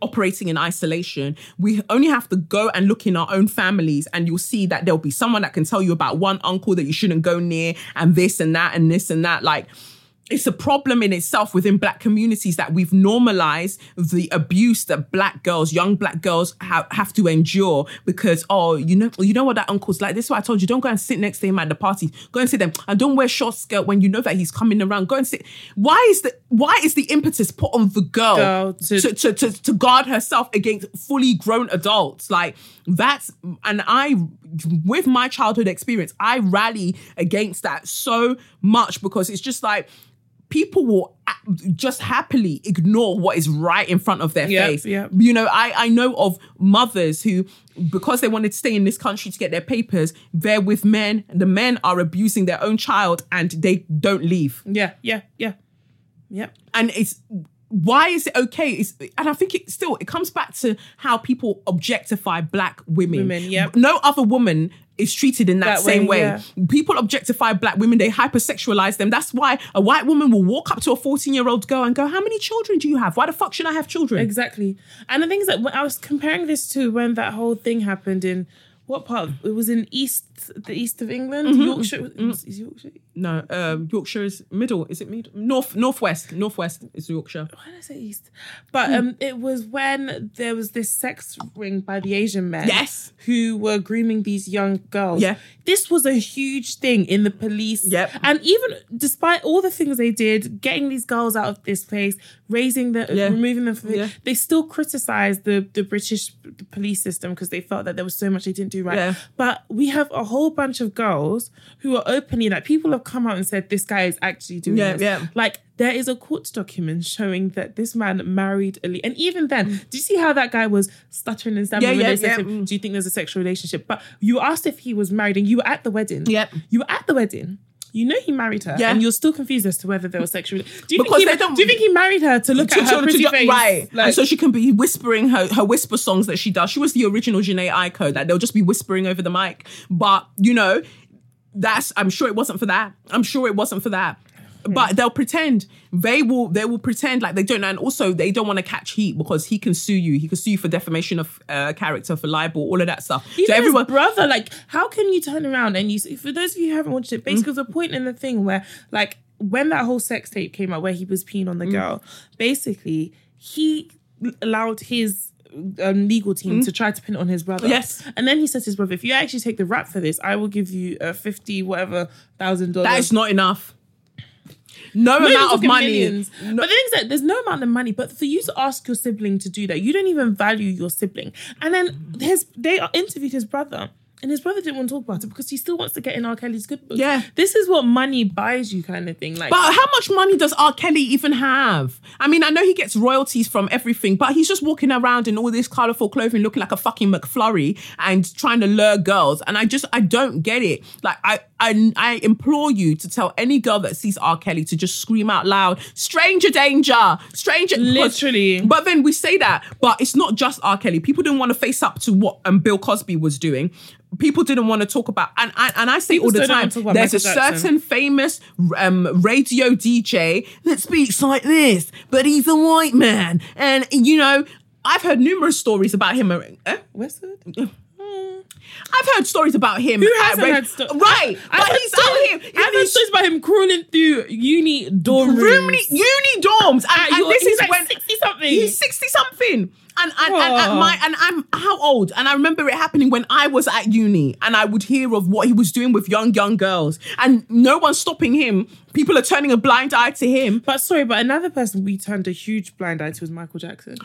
operating in isolation. We only have to go and look in our own families, and you'll see that there'll be someone that can tell you about one uncle that you shouldn't go near, and this and that, and this and that. Like, it's a problem in itself within black communities that we've normalized the abuse that black girls, young black girls have, have to endure because, oh, you know, you know what that uncle's like. This is what I told you. Don't go and sit next to him at the party. Go and sit there and don't wear short skirt when you know that he's coming around. Go and sit. Why is the why is the impetus put on the girl, Girl to- to, to, to, to guard herself against fully grown adults? Like that's and I with my childhood experience, I rally against that so much because it's just like people will just happily ignore what is right in front of their Yep, face. yep. You know, I, I know of mothers who, because they wanted to stay in this country to get their papers, they're with men. And the men are abusing their own child and they don't leave. yeah, yeah, yeah. Yeah. And it's why is it okay? It's, and I think it still it comes back to how people objectify black women. Women. No other woman is treated in that, That same way, way. yeah. People objectify black women, they hypersexualize them. That's why a white woman will walk up to a 14 year old girl and go, How many children do you have? Why the fuck should I have children? Exactly. And the thing is that when I was comparing this to when that whole thing happened in what part? It was in east, the east of England, Mm-hmm. Yorkshire. Is Yorkshire? No, um, Yorkshire is middle. Is it middle? North, northwest. Northwest is Yorkshire. Why did I say east? But um, it was when there was this sex ring by the Asian men. Yes. Who were grooming these young girls. Yeah. This was a huge thing in the police. Yep. And even despite all the things they did, getting these girls out of this place, raising the, Yeah. removing them from Yeah. they still criticized the, the British police system because they felt that there was so much they didn't do do right. Yeah. But we have a whole bunch of girls who are openly like people have come out and said this guy is actually doing Yeah, this. yeah. Like there is a court document showing that this man married Ali. And even then, mm. do you see how that guy was stuttering and stammering Yeah, when yeah, yeah. him, mm. Do you think there's a sexual relationship? But you asked if he was married and you were at the wedding. Yep. You were at the wedding. You know he married her, Yeah. and you're still confused as to whether there was sexual. Do you Because think he, don't- do you think he married her to look to- at her to- pretty to- face? Right. Like, and so she can be whispering her, her whisper songs that she does. She was the original Jhené Aiko that they'll just be whispering over the mic. But, you know, that's I'm sure it wasn't for that. I'm sure it wasn't for that. But they'll pretend. They will they will pretend like they don't know. And also they don't want to catch heat because he can sue you. He can sue you for defamation of uh, character, for libel, all of that stuff. Even so everyone brother, like, how can you turn around and you? For those of you who haven't watched it, Mm. basically, there's a point in the thing where, like, when that whole sex tape came out, where he was peeing on Mm. the girl, basically, he allowed his um, legal team to try to pin it on his brother. Mm. Yes. and then he says to his brother, "If you actually take the rap for this, I will give you a fifty whatever thousand dollars." that is not enough. No amount of money. millions. But the thing is that there's no amount of money. But for you to ask your sibling to do that, you don't even value your sibling. And then his they interviewed his brother. And his brother didn't want to talk about it because he still wants to get in R. Kelly's good books. Yeah. This is what money buys you, kind of thing. Like But how much money does R. Kelly even have? I mean, I know he gets royalties from everything, but he's just walking around in all this colorful clothing, looking like a fucking McFlurry and trying to lure girls. And I just, I don't get it. Like, I, I, I implore you to tell any girl that sees R. Kelly to just scream out loud, "Stranger danger, stranger!" Literally. But then we say that, but it's not just R. Kelly. People didn't want to face up to what um, Bill Cosby was doing. People didn't want to talk about, and I, and I say People all the time, want to talk about there's a Jackson. certain famous um, radio DJ that speaks like this, but he's a white man. And, you know, I've heard numerous stories about him. Eh? Westwood. I've heard stories about him. Who hasn't ra- had sto- Right. I've but heard he's stories- out here. I've heard stories about him crawling through uni dorm Room, rooms. uni dorms. And, and you're- this he's is like when 60 something. He's 60 something. And and, and, and my and I'm how old? And I remember it happening when I was at uni and I would hear of what he was doing with young, young girls. And no one's stopping him. People are turning a blind eye to him. But sorry, but another person we turned a huge blind eye to was Michael Jackson.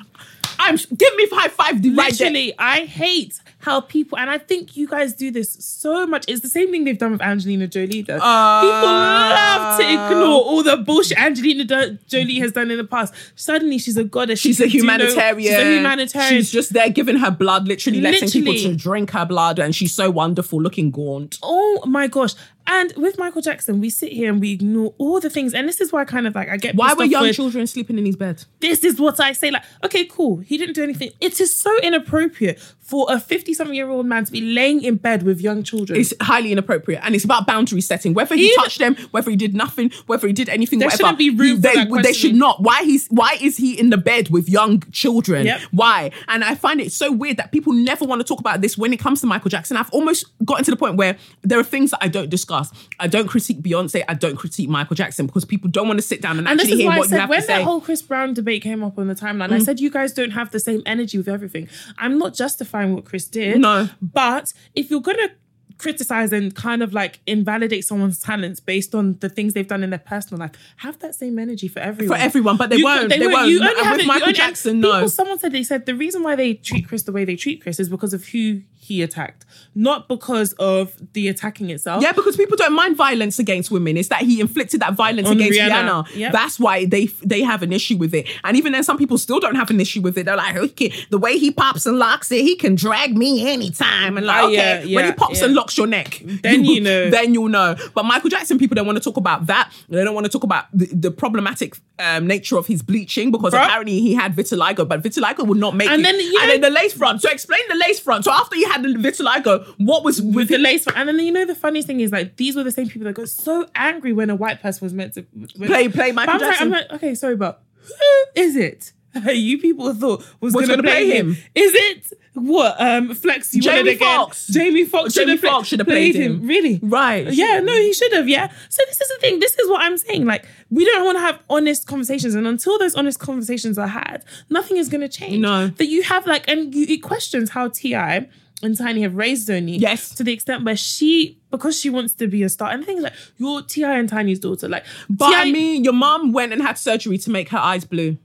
I'm give me five five the right. Literally, I hate how people, and I think you guys do this so much. It's the same thing they've done with Angelina Jolie. Though people love to ignore all the bullshit Angelina Do- Jolie has done in the past. Suddenly, she's a goddess. She She's a can do no- humanitarian. she's a humanitarian. She's just there giving her blood, literally letting people to drink her blood, and she's so wonderful, looking gaunt. Oh my gosh. And with Michael Jackson, we sit here and we ignore all the things. And this is why I kind of like I get Why were young with- children sleeping in his bed? this is what I say. Like, okay, cool. He didn't do anything. It is so inappropriate for a 50 something year old man to be laying in bed with young children. It's highly inappropriate, and it's about boundary setting. Whether he Even- touched them, whether he did nothing, whether he did anything, There whatever, shouldn't be room they, that they should not. Why he's why is he in the bed with young children? Yep. Why? And I find it so weird that people never want to talk about this when it comes to Michael Jackson. I've almost gotten to the point where there are things that I don't discuss. I don't critique Beyonce. I don't critique Michael Jackson because people don't want to sit down and, and this actually is hear why I what you said have when to say. Mm. whole Chris Brown debate came up on the timeline, I said you guys don't have the same energy with everything. I'm not justifying what Chris did. No. But if you're gonna criticize and kind of like invalidate someone's talents based on the things they've done in their personal life, have that same energy for everyone. For everyone, but they You- won't. They won't. You only And have with Michael Jackson, people- no. Someone said they said the reason why they treat Chris the way they treat Chris is because of who he attacked, not because of the attacking itself. Yeah, because people don't mind violence against women. It's that he inflicted that violence On against Rihanna. Rihanna. Yep. That's why they they have an issue with it. And even then, some people still don't have an issue with it. They're like, okay, the way he pops and locks it, he can drag me anytime. And like, Oh, okay, yeah, when he pops yeah. and locks your neck, Then you know. then you'll know. But Michael Jackson, people don't want to talk about that. They don't want to talk about the, the problematic um, nature of his bleaching because Bruh. apparently he had vitiligo, but vitiligo would not make And it. then, you and know- then the lace front. So explain the lace front. So after you had the vitiligo, what was with, the lace. And then you know the funniest thing is like these were the same people that got so angry when a white person was meant to Play- play Michael I'm like- Jackson. I'm like, okay, sorry, but who is it? you people thought was, Was going to play, play him. him? Is it what? Um, Flex. You Jamie wanted again? Foxx. Jamie Foxx. Jamie should have Foxx should have played him. Really? Right. Yeah. No, he should have. Yeah. So this is the thing. This is what I'm saying. Like we don't want to have honest conversations, and until those honest conversations are had, nothing is going to change. No. That you have like, and you, it questions how T.I and Tiny have raised Zonnie. Yes. To the extent where she, because she wants to be a star, and things like, you're T.I and Tiny's daughter. Like, But I T.I. mean, your mom went and had surgery to make her eyes blue.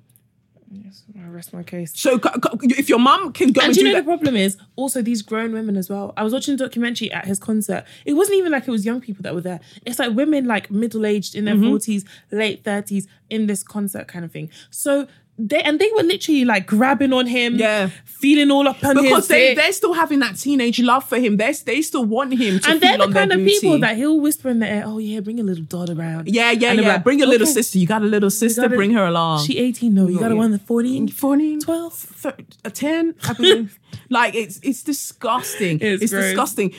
Yes, I rest my case. So c- c- if your mum can go and, And do do you know that, the problem is also these grown women as well. I was watching a documentary at his concert. It wasn't even like it was young people that were there. It's like women like middle aged in their Mm-hmm. 40s, late 30s in this concert kind of thing. So they and they were literally like grabbing on him, Yeah. feeling all up on because his they, they're still having that teenage love for him. They they still want him to and they're the kind of booty. people that he'll whisper in the air, "Oh yeah, bring a little daughter around." yeah yeah yeah. like, bring your little sister. You got a little sister. gotta- bring her along. She 18, no, you got a yeah. one that's 14, 14, 12. thir- a 10 I believe. like it's it's disgusting. It's it's, disgusting.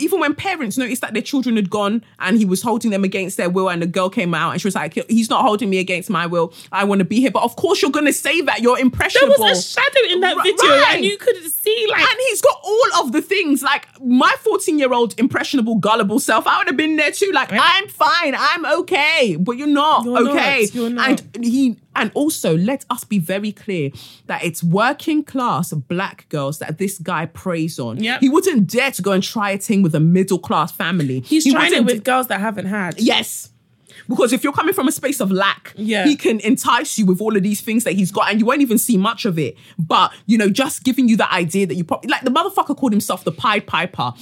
Even when parents noticed that their children had gone and he was holding them against their will and the girl came out and she was like he's not holding me against my will. I want to be here. But of course you're gonna say that. You're impressionable. There was a shadow in that video, and you could see like and he's got all of the things. Like my 14 year old impressionable gullible self i would have been there too. Like i'm fine. I'm okay. But you're not You're not, okay? You're not. and he and also let us be very clear that it's working class black girls that this guy preys on Yep. he wouldn't dare to go and try a thing with a middle class family he's He trying it with girls that haven't had. Yes. Because if you're coming from a space of lack, Yeah. he can entice you with all of these things that he's got, and you won't even see much of it. But you know, just giving you the idea that you probably like the motherfucker called himself the Pied Piper.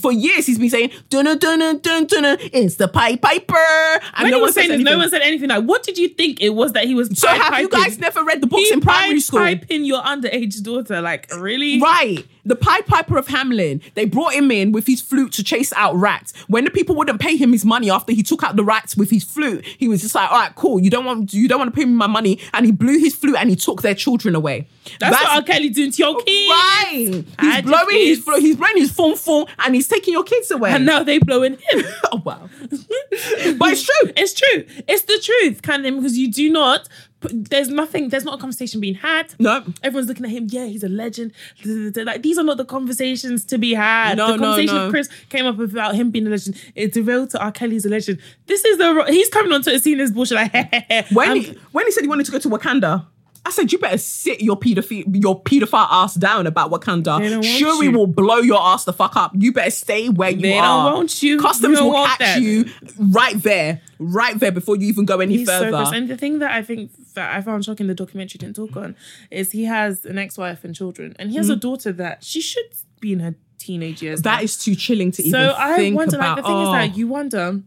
For years, he's been saying dun dun dun dun dun. It's the Pied Piper, and When no one saying no one said anything. Like, what did you think it was that he was? So have you guys never read the books He in primary pied school? Piping your underage daughter, like really? Right. The Pied Piper of Hamelin. They brought him in with his flute to chase out rats. When the people wouldn't pay him his money after he took out the rats with his flute, he was just like, all right, cool. You don't want you don't want to pay me my money. And he blew his flute and he took their children away. That's, what R. Kelly doing to your kids. Right. He's your blowing his flute, he's blowing his phone phone and he's taking your kids away. And now they blowing him. oh wow. but it's true. It's true. It's the truth, of, because you do not. There's nothing. There's not a conversation being had. No. Everyone's looking at him. Yeah, he's a legend. Like these are not the conversations to be had. No, the no, conversation no. with Chris came up about him being a legend. It's derailed to R. Kelly's a legend. This is the. He's coming onto a scene as bullshit. Like When he, when he said he wanted to go to Wakanda, I said you better sit your pedophile your pedophile ass down about Wakanda. They Shuri you. will blow your ass the fuck up. You better stay where you They don't want you. Customs will catch that. you right there, right there before you even go any He's so further. gross. And the thing that I think that I found shocking the documentary didn't talk on is he has an ex-wife and children, and he has a daughter that she should be in her teenage years. Mm. that now. is too chilling to even so I wonder. about. like the thing oh, is that you wonder,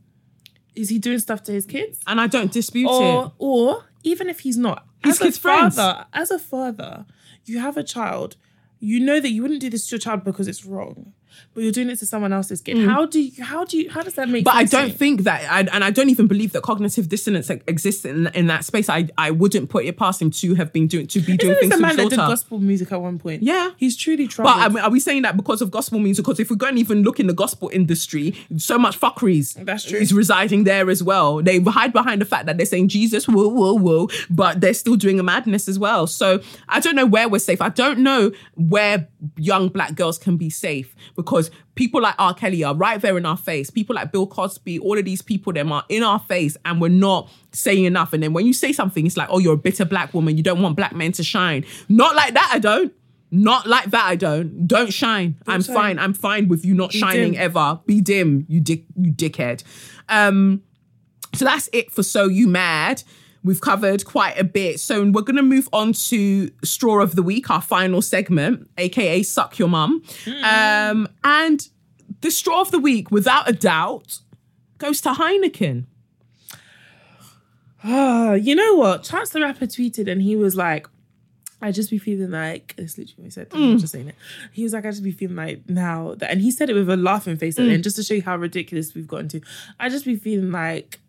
is he doing stuff to his kids, and I don't dispute or it. or even if he's not, His as a friends. father, as a father, you have a child. You know that you wouldn't do this to your child because it's wrong, but you're doing it to someone else's kid. How do you? How do you? How does that make? Mm. But I don't think that, I, and I don't even believe that cognitive dissonance exists in in that space. I I wouldn't put it past him to have been doing to be doing Isn't things this a to man that did gospel music at one point? Yeah. he's truly troubled. But I mean, are we saying that because of gospel music? Because if we go and even look in the gospel industry, so much fuckeries That's true. is residing there as well. They hide behind the fact that they're saying Jesus, whoa, whoa, whoa, but they're still doing a madness as well. So I don't know where we're safe. I don't know where young black girls can be safe because people like R. Kelly are right there in our face. People like Bill Cosby, all of these people, them are in our face, and we're not saying enough. And then when you say something, it's like, oh, you're a bitter black woman. You don't want black men to shine. Not like that. I don't. Not like that. I don't. Don't shine. I'm shine. fine. I'm fine with you not shining dim. ever. Be dim, you dick, you dickhead. Um, so that's it for So You Mad. We've covered quite a bit. So we're going to move on to Straw of the Week, our final segment, aka Suck Your Mum. Um, and the Straw of the Week, without a doubt, goes to Heineken. Ah, you know what? Chance the Rapper tweeted and he was like, I just be feeling like it's literally what he said. I'm just saying it. He was like, I just be feeling like now that, and he said it with a laughing face at the end, just to show you how ridiculous we've gotten to. I just be feeling like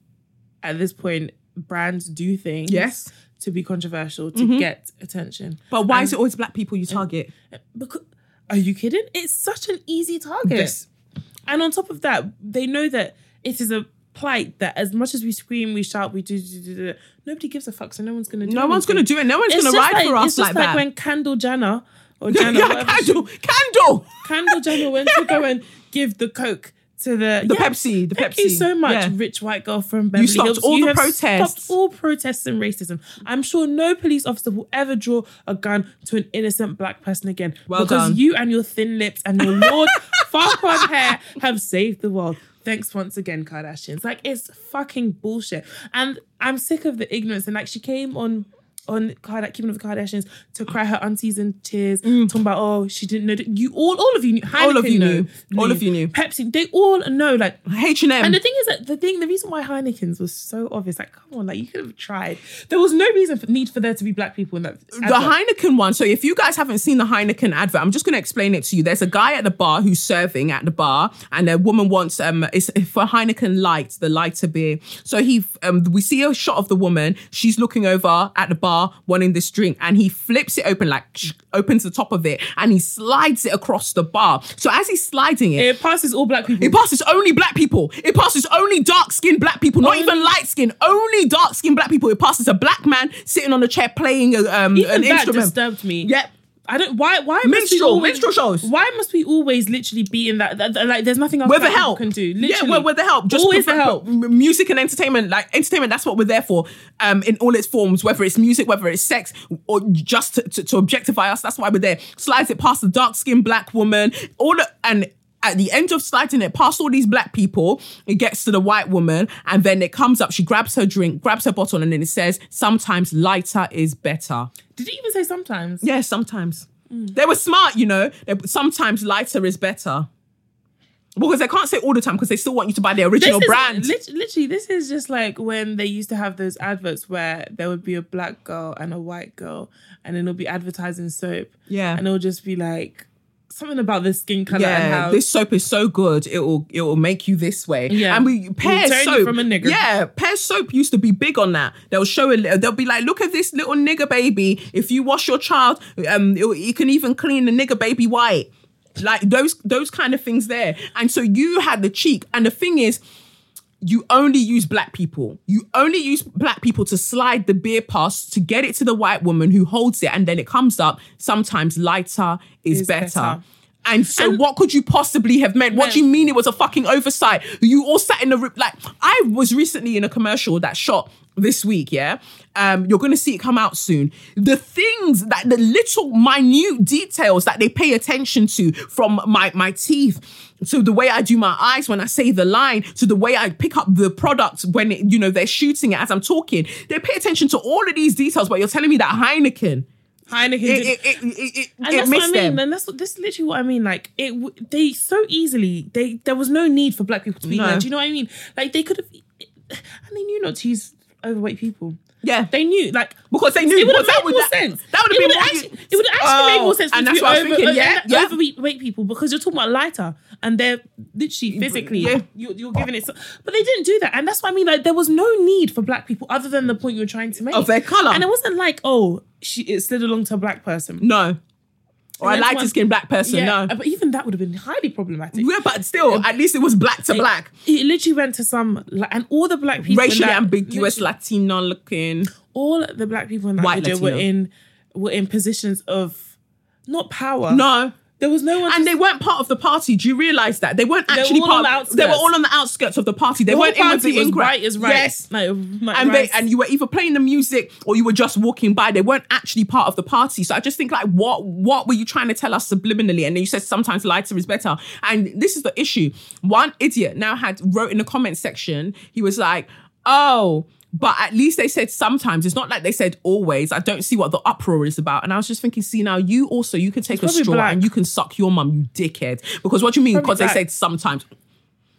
at this point, brands do things Yes. to be controversial to mm-hmm. get attention. But why is it always black people you target? Because are you kidding? It's such an easy target. Yes. And on top of that, they know that it is a plight that as much as we scream, we shout, we do, do, do, do nobody gives a fuck. So no one's gonna do No one's going to do it. No one's It's going to just ride for us it's just like, like that. when Candle Jenner or Jenner, yeah, whatever she- candle, candle. Candle Jenner went to go and give the Coke to the The Pepsi, the Thank Pepsi. you so much, Yeah. rich white girl from Beverly you stopped Hills. all the have protests. Stopped all protests and racism. I'm sure no police officer will ever draw a gun to an innocent black person again. Well because done. you and your thin lips and your Lord Farquaad hair have saved the world. Thanks once again, Kardashians. Like it's fucking bullshit. And I'm sick of the ignorance. And like she came on on Kard- Keeping Up with the Kardashians to cry her unseasoned tears, talking about oh she didn't know. that- You all, all of you knew. Mm. All of you know- knew. All of you knew. Pepsi, they all know. Like H and M. and the thing is that the thing, the reason why Heineken's was so obvious, like, come on, like you could have tried. There was no reason for need for there to be black people in that. The. Heineken one. So if you guys haven't seen the Heineken advert, I'm just going to explain it to you. There's a guy at the bar who's serving at the bar, and a woman wants um it's for Heineken Light, the lighter beer. So he um we see a shot of the woman. She's looking over at the bar wanting this drink, and he flips it open like sh- opens the top of it, and he slides it across the bar. So as he's sliding it, it passes all black people. it passes only black people. It passes only dark skinned black people, not even light skinned, only dark skinned black people. It passes a black man sitting on a chair playing a, um, Even an that instrument. disturbed me. Yep. I don't. Why? Why must we Minstrel, always, minstrel shows. Why must we always literally be in that? that, that- like, there's nothing else We're the help. can do. Yeah, Literally, we're, we're the help. Just always the help. Music and entertainment, like entertainment, that's what we're there for. Um, in all its forms, whether it's music, whether it's sex, or just to, to, to objectify us. That's why we're there. Slides it past the dark skinned black woman. All the, and at the end of sliding it past all these black people, it gets to the white woman, and then it comes up. She grabs her drink, grabs her bottle, and then it says, "Sometimes lighter is better." Did you even say sometimes? Yeah, sometimes. They were smart, you know. Sometimes lighter is better. Because they can't say all the time because they still want you to buy the original is- brand. literally, this is just like when they used to have those adverts where there would be a black girl and a white girl, and then it'll be advertising soap. Yeah. and it'll just be like something about the skin color and yeah, how this soap is so good. It will it will make you this way. Yeah. and we pear soap from a nigger. Yeah, pear soap used to be big on that. They'll show a they'll be like, look at this little nigger baby. If you wash your child, um, it, you can even clean the nigger baby white. Like those those kind of things there. And so you had the cheek. And the thing is. You only use black people. You only use black people to slide the beer past to get it to the white woman who holds it, and then it comes up. Sometimes lighter is, Is better. better. And so, And- what could you possibly have meant? What do you mean it was a fucking oversight? You all sat in the room. Like, I was recently in a commercial that shot this week, yeah? Um, you're gonna see it come out soon. The things that the little minute details that they pay attention to from my, my teeth to the way I do my eyes when I say the line, to the way I pick up the product when it, you know they're shooting it as I'm talking. They pay attention to all of these details, but you're telling me that Heineken. Heineken. It, it, it, it, it, and that's what I mean. them. And that's what this is literally what I mean. Like it, they so easily they there was no need for black people to be No. there. Do you know what I mean? Like they could have, and they knew not to use overweight people. Yeah. They knew like Because they knew it would have made more that- sense. that would have been more- actually, it would have actually made Oh, more sense. and that's you what I was thinking, yeah, yeah. overweight people because you're talking about lighter and they're literally physically yeah. you're, you're giving it. So, but they didn't do that, and that's what I mean. Like there was no need for black people other than the point you were trying to make Of their colour. and it wasn't like oh she it slid along to a black person. No. Or that's lighter one- skinned black person, Yeah, no. but even that would have been highly problematic. Yeah, but still, at least it was black to black. It literally went to some, like, and all the black people, Racially that- ambiguous, Latino looking. all the black people in that White video were in were in positions of not power. No. There was no one. And to- they weren't part of the party. Do you realize that? They weren't were actually all part on the They were all on the outskirts of the party. They the weren't in party the was in right is right. Yes. like, like and they and you were either playing the music or you were just walking by. They weren't actually part of the party. So I just think like, what what were you trying to tell us subliminally? And then you said sometimes lighter is better. And this is the issue. One idiot now had wrote in the comment section. He was like, oh. But at least they said sometimes. It's not like they said always. I don't see what the uproar is about. And I was just thinking, see now, you also you can take a straw black. and you can suck your mum, you dickhead. Because what do you mean? Because they said sometimes.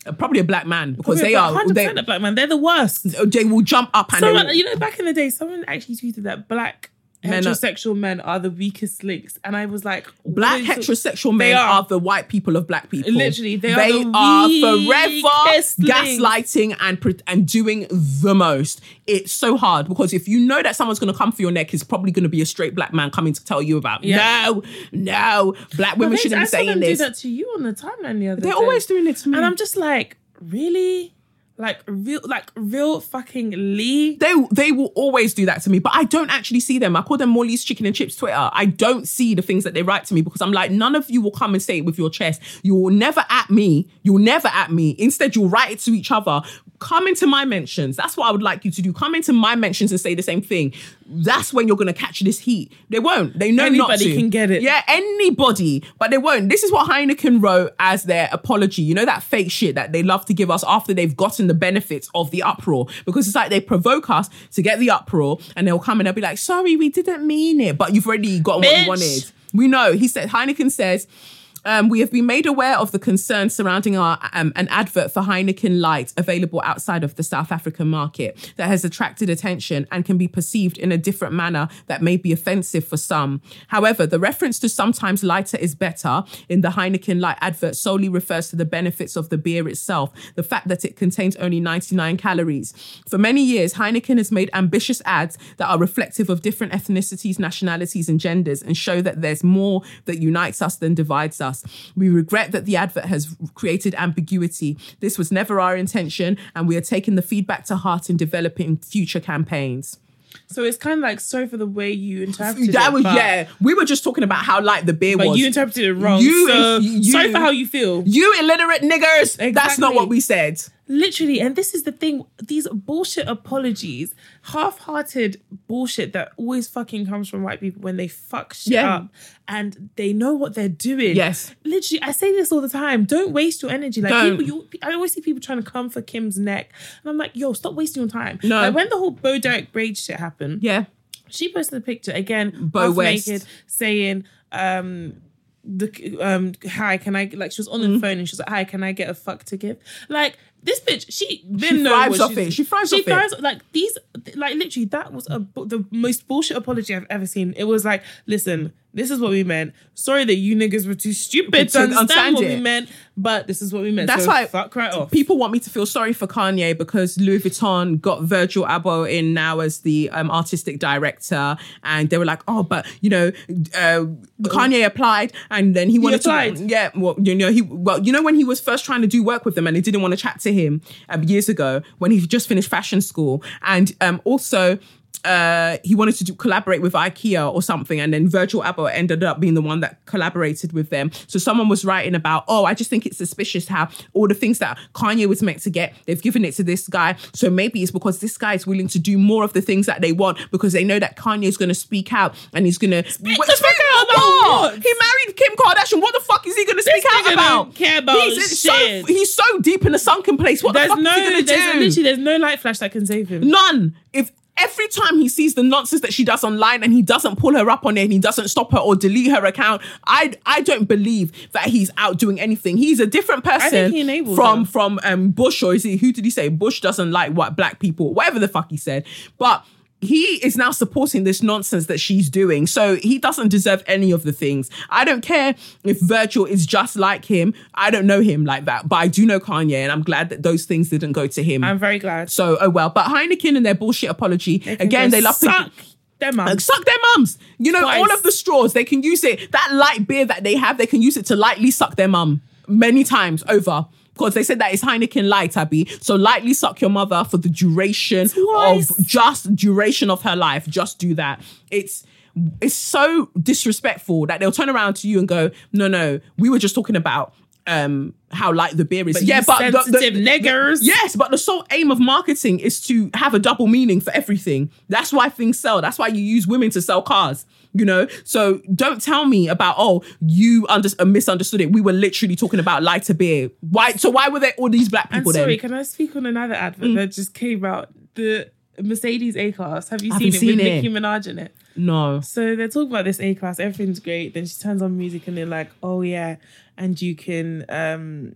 Uh, Probably a black man because Probably they are 100% they, a black man. They're the worst. they will jump up and they will- you know, back in the day, someone actually tweeted that black Men are- heterosexual men are the weakest links, and I was like, Black heterosexual They men are. are. the white people of black people. Literally, they are the are forever gaslighting and and doing the most. It's so hard because if you know that someone's going to come for your neck, it's probably going to be a straight black man coming to tell you about. Yeah. No, no, black women shouldn't I be saying this. Do that to you on the timeline the other They're day. always doing it to me. and I'm just like, really, like real, like real fucking Lee. they they will always do that to me, but I don't actually see them. I call them Morley's Chicken and Chips Twitter. I don't see the things that they write to me because I'm like, none of you will come and say it with your chest. You will never at me. You'll never at me. Instead, you'll write it to each other. Come into my mentions. That's what I would like you to do. Come into my mentions and say the same thing. That's when you're gonna catch this heat. They won't. They know not Anybody to. can get it. Yeah, anybody, but they won't. This is what Heineken wrote as their apology. You know that fake shit that they love to give us after they've gotten the benefits of the uproar because it's like they provoke us to get the uproar and they'll come and they'll be like, "Sorry, we didn't mean it," but you've already gotten what you wanted. We know. He said Heineken says. Um, we have been made aware of the concerns surrounding our um, an advert for Heineken Light available outside of the South African market that has attracted attention and can be perceived in a different manner that may be offensive for some. However, the reference to sometimes lighter is better in the Heineken Light advert solely refers to the benefits of the beer itself, the fact that it contains only 99 calories. For many years, Heineken has made ambitious ads that are reflective of different ethnicities, nationalities, and genders and show that there's more that unites us than divides us. We regret that the advert has created ambiguity. This was never our intention, and we are taking the feedback to heart in developing future campaigns. So it's kind of like sorry for the way you interpreted That it. was yeah. We were just talking about how light the beer But was. you interpreted it wrong. You- so you- sorry for how you feel. You illiterate niggers. That's not what we said. Literally, and this is the thing: these bullshit apologies, half-hearted bullshit that always fucking comes from white people when they fuck shit Yeah. up and they know what they're doing. Yes. literally, I say this all the time: don't waste your energy. Like Don't. people, you, I always see people trying to come for Kim's neck, and I'm like, yo, stop wasting your time. No. like when the whole Bo Derek braid shit happened, Yeah. she posted a picture again, Bo West. naked, saying, um, the um, hi, can I like she was on the phone and she was like, hi, can I get a fuck to give? Like this bitch, she didn't know thrives off it. She thrives she off it. Like these, like literally, that was a the most bullshit apology I've ever seen. It was like, listen, this is what we meant. Sorry that you niggas were too stupid to understand understand what it. we meant, but this is what we meant. That's so why fuck right off. People want me to feel sorry for Kanye because Louis Vuitton got Virgil Abloh in now as the um, artistic director, and they were like, "Oh, but you know, uh, Kanye applied, and then he wanted applied? to, yeah, well, you know, he well, you know, when he was first trying to do work with them, and they didn't want to chat to him um, years ago when he just finished fashion school, and um, also." Uh, he wanted to do, collaborate with IKEA or something, and then Virgil Abloh ended up being the one that collaborated with them. So someone was writing about, oh, I just think it's suspicious how all the things that Kanye was meant to get, they've given it to this guy. So maybe it's because this guy is willing to do more of the things that they want because they know that Kanye is going to speak out and he's going to speak out about what? He married Kim Kardashian. What the fuck is he going to speak out about? don't care about he's, shit. So, he's so deep in a sunken place. What there's the fuck no, is he going to do? literally there's no light flash that can save him. None. If every time he sees the nonsense that she does online and he doesn't pull her up on it and he doesn't stop her or delete her account, I I don't believe that he's out doing anything. He's a different person from her. from um Bush or is he who did he say Bush doesn't like what black people, whatever the fuck he said. But he is now supporting this nonsense that she's doing. So he doesn't deserve any of the things. I don't care if Virgil is just like him. I don't know him like that, but I do know Kanye and I'm glad that those things didn't go to him. I'm very glad. So, oh well. But Heineken and their bullshit apology, again, they love suck to them like, suck their mums. You know, Twice. all of the straws, they can use it. That light beer that they have, they can use it to lightly suck their mum many times over. Because they said that it's Heineken light, Abby. So lightly suck your mother for the duration Twice. of just duration of her life. Just do that. It's it's so disrespectful that they'll turn around to you and go, no, no, we were just talking about um how light the beer is. But yeah, but the- the- niggers. Yes, but the sole aim of marketing is to have a double meaning for everything. That's why things sell. That's why you use women to sell cars. You know, so don't tell me about oh you under- uh, misunderstood it. We were literally talking about lighter beer. Why? So why were there all these black people sorry, then? can I speak on another advert that just came out? The Mercedes A class. Have you seen it haven't with it. Nicki Minaj in it? No. So they're talking about this A class, everything's great. Then she turns on music and they're like, oh yeah, and you can um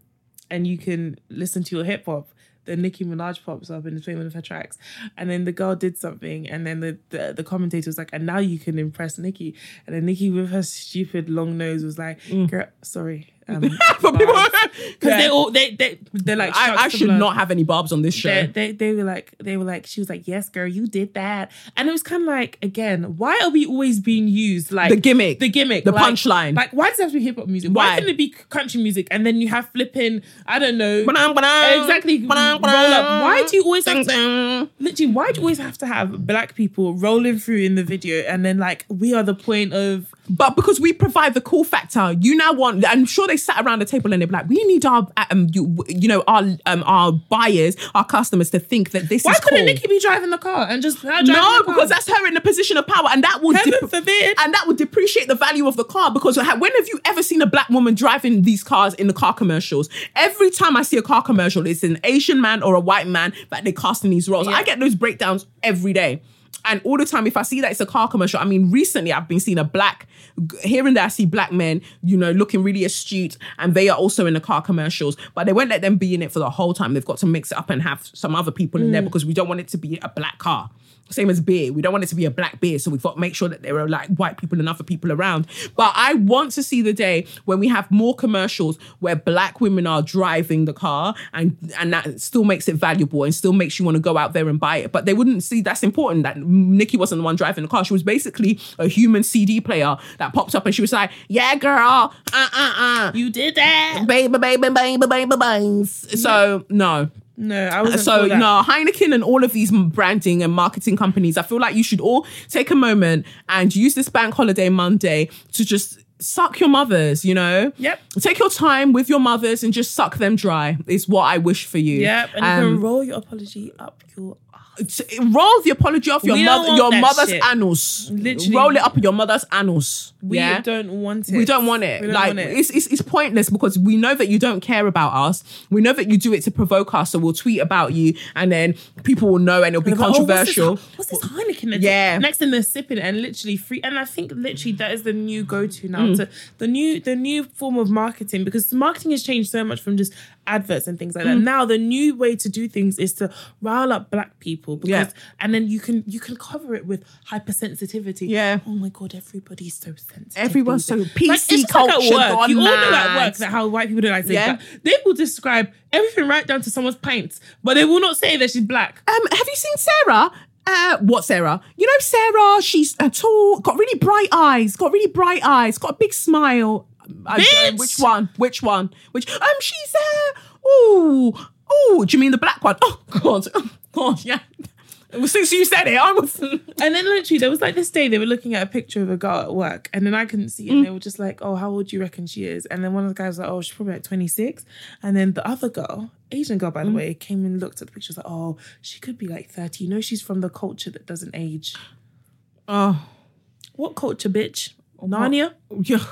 and you can listen to your hip hop. Then Nicki Minaj pops up and is playing one of her tracks. And then the girl did something, and then the, the, the commentator was like, and now you can impress Nicki. And then Nicki with her stupid long nose was like, mm. girl, sorry. Um, For people, because they Yeah. all they they they're like I, I should blood not have any barbs on this show. they, they, they were like they were like she was like yes girl you did that and it was kind of like again why are we always being used like The gimmick. the gimmick The like- punchline. like why does it have to be hip-hop music why, Why? couldn't it be country music and then you have flipping I don't know Ba-dum, ba-dum, exactly ba-dum, roll up why do you always ding, have to literally why do you always have to have black people rolling through in the video and then like we are the point of But because we provide the cool factor, you now want. I'm sure they sat around the table and they're like, "We need our, um, you, you know, our, um, our buyers, our customers to think that this Why is couldn't cool." Nicki be driving the car and just her driving no, the car? because that's her in a position of power, and that will Heaven forbid. and that would depreciate the value of the car. Because when have you ever seen a black woman driving these cars in the car commercials? Every time I see a car commercial, it's an Asian man or a white man that they cast in these roles. Yeah. I get those breakdowns every day. And all the time, if I see that it's a car commercial, I mean, recently I've been seeing a black, here and there, I see black men, you know, looking really astute, and they are also in the car commercials, but they won't let them be in it for the whole time. They've got to mix it up and have some other people in there mm. because we don't want it to be a black car. Same as beer. We don't want it to be a black beer. So we've got to make sure that there are like white people and other people around. But I want to see the day when we have more commercials where black women are driving the car and and that still makes it valuable and still makes you want to go out there and buy it. But they wouldn't see that's important that Nicki wasn't the one driving the car. She was basically a human CD player that popped up and she was like, Yeah, girl, uh uh uh. you did that. Baby, baby, baby, baby, baby. So no, No, I wasn't. so no, Heineken and all of these branding and marketing companies, I feel like you should all take a moment and use this bank holiday Monday to just suck your mothers, you know? Yep. Take your time with your mothers and just suck them dry. Is what I wish for you. Yep, and you Um, can roll your apology up your. t- roll the apology off your mother, your mother's shit. annals. Literally. roll it up your mother's annals. We yeah? don't want it. We don't want it. We don't like want it. It's, it's it's pointless because we know that you don't care about us. We know that you do it to provoke us. So we'll tweet about you, and then people will know, and it'll be They're like, "Oh, controversial. what's, this, what's this Heineken? Yeah. Next thing they're sipping and literally free. And I think literally that is the new go-to now. Mm. To the new the new form of marketing because marketing has changed so much from just adverts and things like Mm. that. Now the new way to do things is to rile up black people because Yeah. and then you can you can cover it with hypersensitivity. Yeah. Oh my god, everybody's so sensitive. Everyone's so. PC Like, it's culture like at work. You all know at mad. work that how white people don't like to Yeah. black. They will describe everything right down to someone's pints, but they will not say that she's black. Um, have you seen Sarah? Uh, what Sarah? You know Sarah. She's uh, tall, got really bright eyes, got really bright eyes, got a big smile. Which one? Which one? Which? Um, she's uh. Oh, oh. Do you mean the black one? Oh God, oh, God, yeah. Since you said it, I was. And then literally there was like this day they were looking at a picture of a girl at work and then I couldn't see it and they were just like, Oh, how old do you reckon she is? And then one of the guys was like, Oh, she's probably like 26. And then the other girl, Asian girl by the mm. way, came and looked at the pictures like, Oh, she could be like 30. You know she's from the culture that doesn't age. oh, What culture, bitch? Narnia? yeah.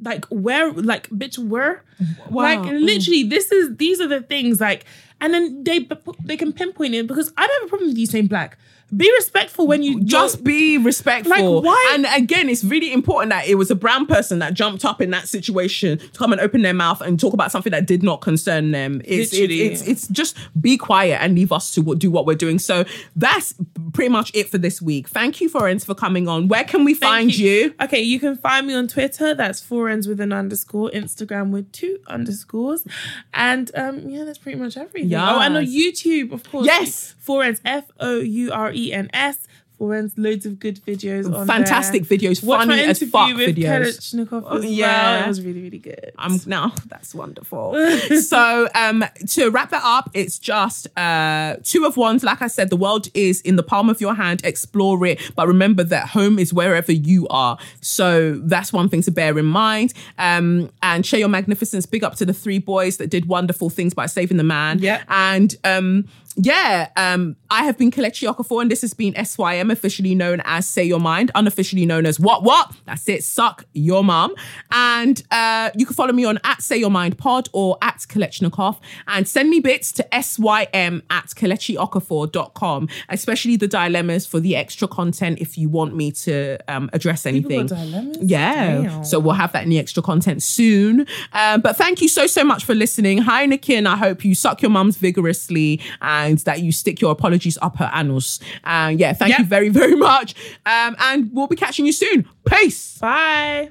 Like where like bitch where? Wow. Like literally this is these are the things like and then they they can pinpoint it because I don't have a problem with you saying black. Be respectful when you just be respectful. Like, why- And again, it's really important that it was a brown person that jumped up in that situation to come and open their mouth and talk about something that did not concern them. It's it, Literally. it's it's just be quiet and leave us to what- do what we're doing. So that's pretty much it for this week. Thank you, Fourens, for coming on. Where can we Thank find you? Okay, you can find me on Twitter. That's Fourens with an underscore. Instagram with two underscores, and um, yeah, that's pretty much everything. Oh, and on YouTube, of course. Yes. Fourens. F O U R E N S. Fourens. Loads of good videos. on Fantastic there. videos, Watch funny as fuck with videos. As yeah. well. It was really really good. I'm now that's wonderful. so um to wrap that up, it's just uh two of ones. Like I said, the world is in the palm of your hand. Explore it, but remember that home is wherever you are. So that's one thing to bear in mind. Um and share your magnificence. Big up to the three boys that did wonderful things by saving the man. Yeah. And um yeah, um, I have been Kelechi Okafor, and this has been SYM, officially known as Say Your Mind, unofficially known as What What? That's it, suck your Mom. And uh, you can follow me on at Say Your Mind Pod or at Kelechnekoff and send me bits to SYM at KelechiOkafor.com, especially the dilemmas for the extra content if you want me to um, address anything. Yeah. Damn. So we'll have that in the extra content soon. Um, but thank you so, so much for listening. Heineken, I hope you suck your mums vigorously and that you stick your apologies up her annals. And yeah, thank Yep. you very, very much. Um, and we'll be catching you soon. Peace. Bye.